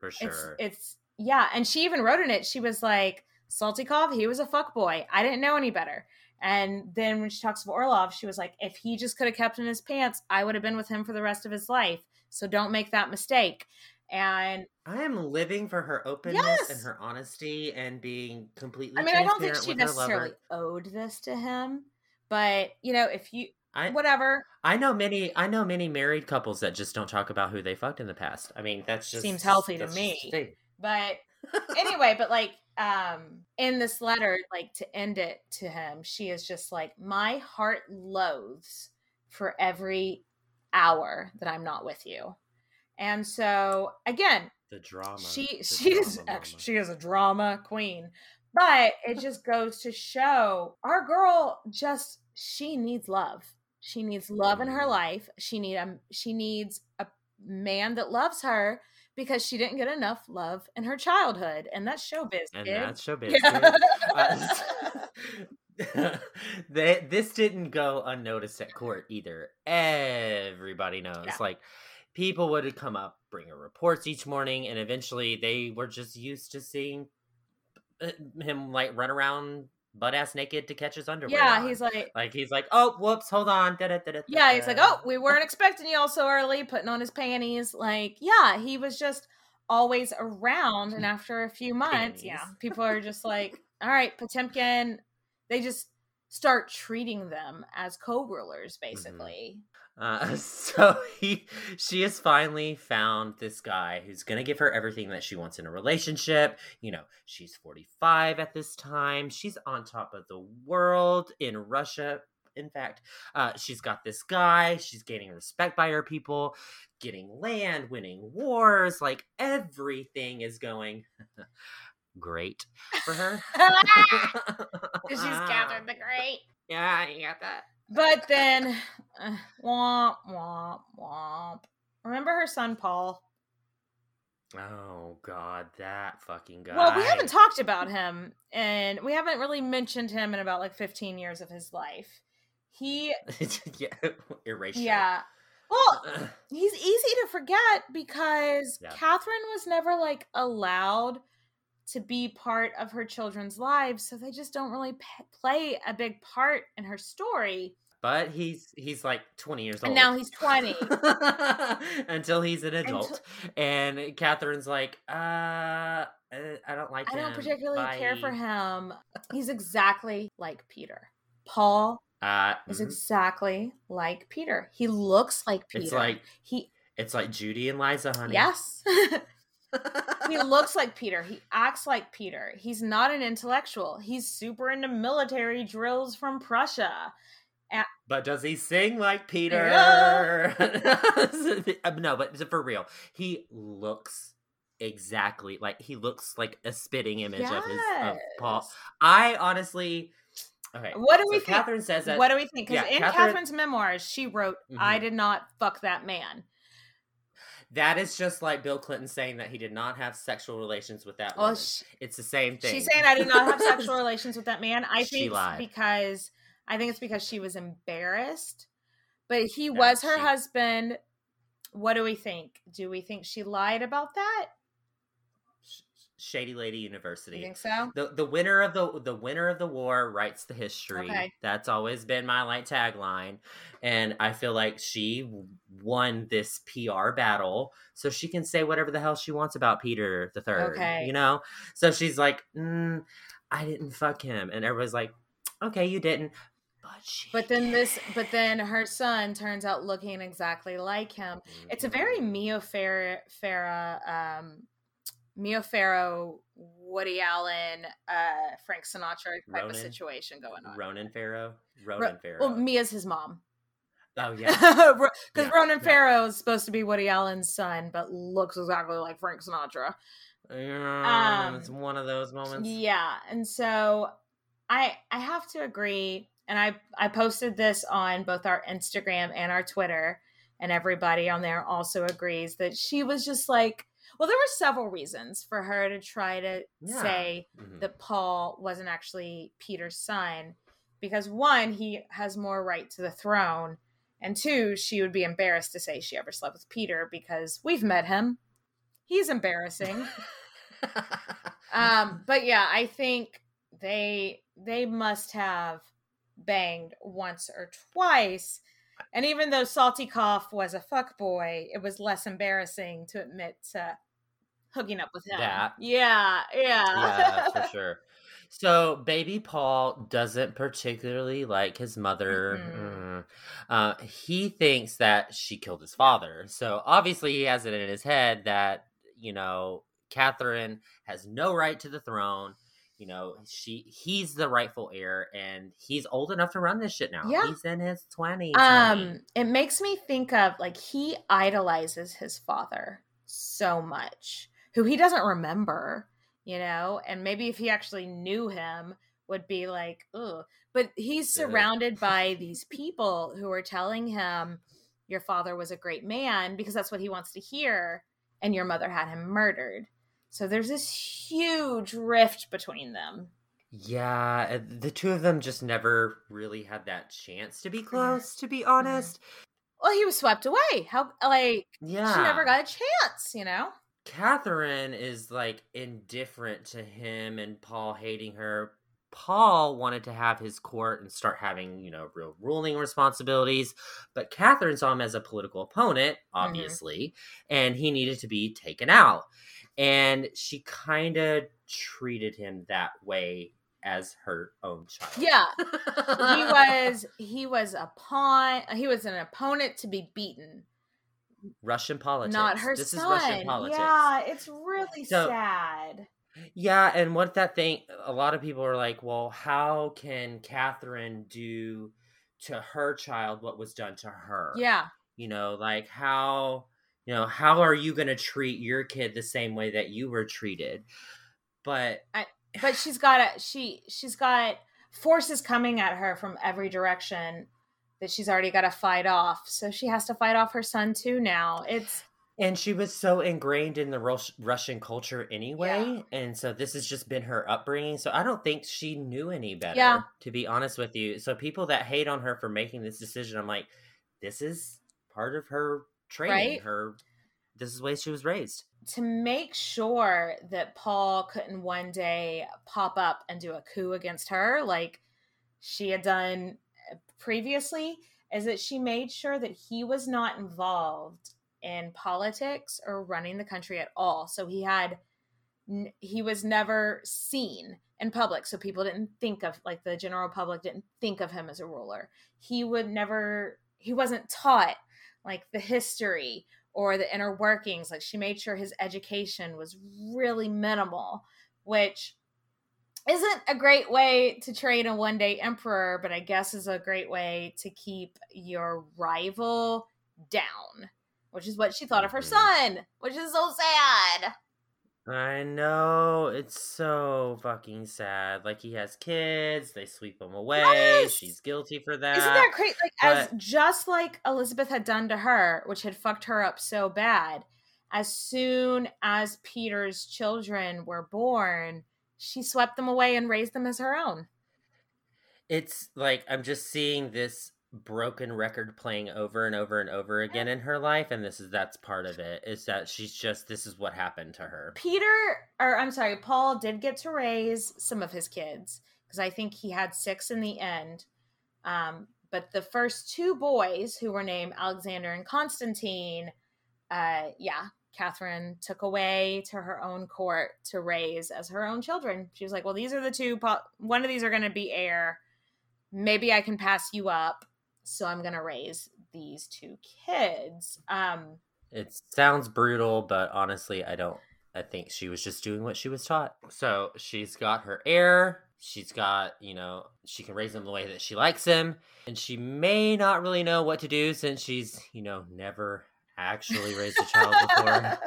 Speaker 4: For sure.
Speaker 3: it's it's yeah and she even wrote in it she was like saltykov he was a fuck boy i didn't know any better and then when she talks of orlov she was like if he just could have kept in his pants i would have been with him for the rest of his life so don't make that mistake and
Speaker 4: I am living for her openness
Speaker 3: Yes!
Speaker 4: and her honesty and being completely.
Speaker 3: i mean i don't think she necessarily owed this to him but you know if you
Speaker 4: I
Speaker 3: whatever
Speaker 4: I know many I know many married couples that just don't talk about who they fucked in the past. I mean, that's just
Speaker 3: Seems healthy to me.
Speaker 4: just the thing.
Speaker 3: but anyway but like um in this letter like to end it to him she is just like my heart loathes for every hour that i'm not with you and so again
Speaker 4: The drama.
Speaker 3: she
Speaker 4: the
Speaker 3: she is
Speaker 4: drama
Speaker 3: ex-
Speaker 4: mama.
Speaker 3: she is a drama queen but it just goes to show our girl just she needs love she needs love in her
Speaker 4: Mhm.
Speaker 3: life she need a she needs a man that loves her because she didn't get enough love in her childhood and that's showbiz
Speaker 4: and
Speaker 3: kid.
Speaker 4: that's showbiz.
Speaker 3: Yeah.
Speaker 4: Uh, they, this didn't go unnoticed at court either. Everybody knows.
Speaker 3: Yeah.
Speaker 4: Like people would come up, bring her reports each morning, and eventually they were just used to seeing uh, him like run around butt ass naked to catch his underwear.
Speaker 3: yeah
Speaker 4: on.
Speaker 3: he's like
Speaker 4: like he's like, oh, whoops, hold on. Da-da-da-da-da.
Speaker 3: yeah he's like oh we weren't expecting you all so early putting on his panties like yeah he was just always around and after a few months yeah people are just like all right potemkin they just start treating them as co-rulers mm-hmm. basically
Speaker 4: Uh, so he, she has finally found this guy who's gonna give her everything that she wants in a relationship. You know, she's 45 at this time. She's on top of the world in Russia. In fact, uh, she's got this guy. She's gaining respect by her people, getting land, winning wars. Like everything is going great for her.
Speaker 3: she's gathered the Great.
Speaker 4: Yeah, you got that.
Speaker 3: But then, uh, womp womp womp. Remember her son Paul?
Speaker 4: Oh God, that fucking guy.
Speaker 3: Well, we haven't talked about him, and we haven't really mentioned him in about like 15 years of his life. He,
Speaker 4: yeah, erasure.
Speaker 3: yeah. Well, he's easy to forget because
Speaker 4: Yeah.
Speaker 3: Catherine was never like allowed to be part of her children's lives, so they just don't really p- play a big part in her story.
Speaker 4: but he's he's like twenty years old,
Speaker 3: And now he's 20.
Speaker 4: until he's an adult. and Catherine's like, uh, uh, I don't like
Speaker 3: I
Speaker 4: him.
Speaker 3: don't particularly care for him. He's exactly like Peter. Paul
Speaker 4: Uh,
Speaker 3: is
Speaker 4: mhm.
Speaker 3: exactly like Peter. He looks like Peter.
Speaker 4: It's like
Speaker 3: he
Speaker 4: it's like Judy and Liza, honey.
Speaker 3: yes. he looks like Peter. He acts like Peter. He's not an intellectual. He's super into military drills from Prussia.
Speaker 4: But does he sing like Peter?
Speaker 3: Yeah.
Speaker 4: Uh, no, but for real, he looks exactly like he looks like a spitting image of his of Paul. I honestly, okay.
Speaker 3: What do
Speaker 4: so
Speaker 3: we think?
Speaker 4: Catherine says that.
Speaker 3: what do we think? Because
Speaker 4: yeah,
Speaker 3: in
Speaker 4: Catherine-
Speaker 3: Catherine's memoirs, she wrote, "I
Speaker 4: Mhm.
Speaker 3: did not fuck that man."
Speaker 4: That is just like Bill Clinton saying that he did not have sexual relations with that
Speaker 3: Well,
Speaker 4: woman.
Speaker 3: she-
Speaker 4: it's the same thing.
Speaker 3: She's saying I did not have sexual relations with that man. I think because I think it's because she was embarrassed. But he
Speaker 4: Yeah,
Speaker 3: was her
Speaker 4: she-
Speaker 3: husband. What do we think? Do we think she lied about that?
Speaker 4: Sh- Shady Lady
Speaker 3: You
Speaker 4: University.
Speaker 3: think so?
Speaker 4: The the winner of the the winner of the war writes the history.
Speaker 3: Okay.
Speaker 4: That's always been my like tagline, and I feel like she won this PR battle, so she can say whatever the hell she wants about Peter the Third.
Speaker 3: Okay.
Speaker 4: you know. So she's like, mm, "I didn't fuck him," and everybody's like, "Okay, you didn't." But she.
Speaker 3: But then
Speaker 4: did.
Speaker 3: this but then her son turns out looking exactly like him. It's a very
Speaker 4: Mhm.
Speaker 3: Mia Farrow um Mia Farrow, Woody Allen, uh Frank Sinatra type
Speaker 4: Ronan?
Speaker 3: of situation going on.
Speaker 4: Ronan Farrow.
Speaker 3: Ro-
Speaker 4: Ronan Farrow.
Speaker 3: Well, Mia's his mom.
Speaker 4: Oh yeah,
Speaker 3: because
Speaker 4: Yeah,
Speaker 3: Ronan
Speaker 4: yeah.
Speaker 3: Farrow is supposed to be Woody Allen's son, but looks exactly like Frank Sinatra.
Speaker 4: Yeah,
Speaker 3: Um,
Speaker 4: it's one of those moments.
Speaker 3: Yeah, and so I I have to agree, and I I posted this on both our Instagram and our Twitter, and everybody on there also agrees that she was just like, well, there were several reasons for her to try to
Speaker 4: Yeah.
Speaker 3: say
Speaker 4: Mhm.
Speaker 3: that Paul wasn't actually Peter's son, because one, he has more right to the throne. And two, she would be embarrassed to say she ever slept with Peter because we've met him. He's embarrassing um but yeah i think they they must have banged once or twice and even though Saltykov was a fuck boy it was less embarrassing to admit to hooking up with him
Speaker 4: That.
Speaker 3: yeah yeah
Speaker 4: yeah, for sure. So, baby Paul doesn't particularly like his mother.
Speaker 3: Mm-mm.
Speaker 4: Mm. Uh, he thinks that she killed his father. So, obviously, he has it in his head that, you know, Catherine has no right to the throne. You know, she he's the rightful heir, and he's old enough to run this shit now.
Speaker 3: Yeah.
Speaker 4: He's in his 20s. honey.
Speaker 3: um it makes me think of like he idolizes his father so much who he doesn't remember you know? And maybe if he actually knew him would be like ugh. But he's surrounded by these people who are telling him your father was a great man because that's what he wants to hear and your mother had him murdered. So there's this huge rift between them.
Speaker 4: Yeah, the two of them just never really had that chance to be mm-hmm. close, to be mm-hmm. honest.
Speaker 3: well he was swept away. How like
Speaker 4: Yeah.
Speaker 3: she never got a chance you know
Speaker 4: Catherine is like indifferent to him and Paul hating her. Paul wanted to have his court and start having, you know, real ruling responsibilities, but Catherine saw him as a political opponent, mm-hmm. obviously, and he needed to be taken out. And she kind of treated him that way as her own child.
Speaker 3: Yeah. he was he was a pawn he was an opponent to be beaten
Speaker 4: Russian politics.
Speaker 3: not her
Speaker 4: this
Speaker 3: son
Speaker 4: is Russian politics.
Speaker 3: yeah it's really
Speaker 4: So-
Speaker 3: sad
Speaker 4: Yeah, and what that thing, a lot of people are like, well, how can Catherine do to her child what was done to her?
Speaker 3: yeah
Speaker 4: You know, like how, you know, how are you going to treat your kid the same way that you were treated? But I,
Speaker 3: but she's got a she she's got forces coming at her from every direction that she's already got to fight off so she has to fight off her son too now it's
Speaker 4: and she was so ingrained in the Rus- Russian culture anyway, and so this has just been her upbringing. So I don't think she knew any better.
Speaker 3: Yeah.
Speaker 4: To be honest with you, so people that hate on her for making this decision, I'm like, this is part of her training.
Speaker 3: Right.
Speaker 4: Her, this is the way she was raised.
Speaker 3: to make sure that Paul couldn't one day pop up and do a coup against her like she had done previously is that she made sure that he was not involved in politics or running the country at all. So he had he was never seen in public. So people didn't think of like the general public didn't think of him as a ruler. He would never he wasn't taught like the history or the inner workings. Like she made sure his education was really minimal, which isn't a great way to train a one day emperor, but I guess is a great way to keep your rival down, which is what she thought of her
Speaker 4: Mhm.
Speaker 3: son, which is so sad.
Speaker 4: I know it's so fucking sad. Like he has kids, they sweep him away.
Speaker 3: Yes!
Speaker 4: She's guilty for that.
Speaker 3: Isn't that crazy? Like as just like Elizabeth had done to her, which had fucked her up so bad. As soon as Peter's children were born, she swept them away and raised them as her own.
Speaker 4: it's like I'm just seeing this broken record playing over and over and over again in her life and this is that's part of it is that she's just this is what happened to her
Speaker 3: Peter, or I'm sorry, Paul did get to raise some of his kids because I think he had six in the end. Um, but the first two boys, who were named Alexander and Constantine, uh, yeah, Catherine took away to her own court to raise as her own children. She was like, "Well, these are the two. One of these are going to be heir. Maybe I can pass you up, so I'm going to raise these two kids." Um,
Speaker 4: it sounds brutal but honestly I don't I think she was just doing what she was taught so she's got her heir she's got, you know, she can raise him the way that she likes him. And she may not really know what to do since she's, you know, never actually raised a child before.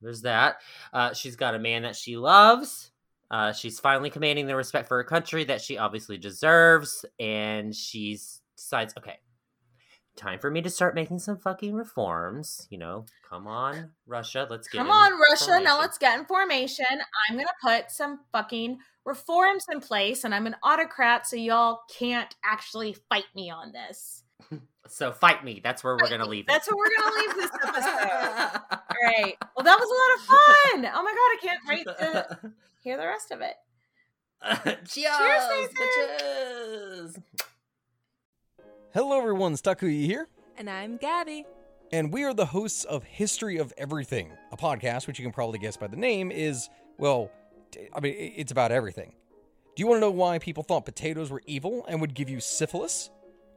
Speaker 4: There's that. Uh, she's got a man that she loves. Uh, she's finally commanding the respect for her country that she obviously deserves. And she decides, okay, time for me to start making some fucking reforms. You know, come on, Russia, let's get
Speaker 3: come on, Russia. Now let's get in formation. I'm gonna put some fucking reforms in place, and I'm an autocrat, so y'all can't actually fight me on this.
Speaker 4: So fight me. That's where we're gonna leave.
Speaker 3: That's where we're gonna leave this episode. All right. Well, that was a lot of fun. Oh my god, I can't wait to hear the rest of it.
Speaker 4: Cheers, Cheers, Nathan.
Speaker 5: Hello, everyone. Stakuyi here.
Speaker 6: And I'm Gabby.
Speaker 5: And we are the hosts of History of Everything, a podcast which you can probably guess by the name is, well, I mean, it's about everything. Do you want to know why people thought potatoes were evil and would give you syphilis?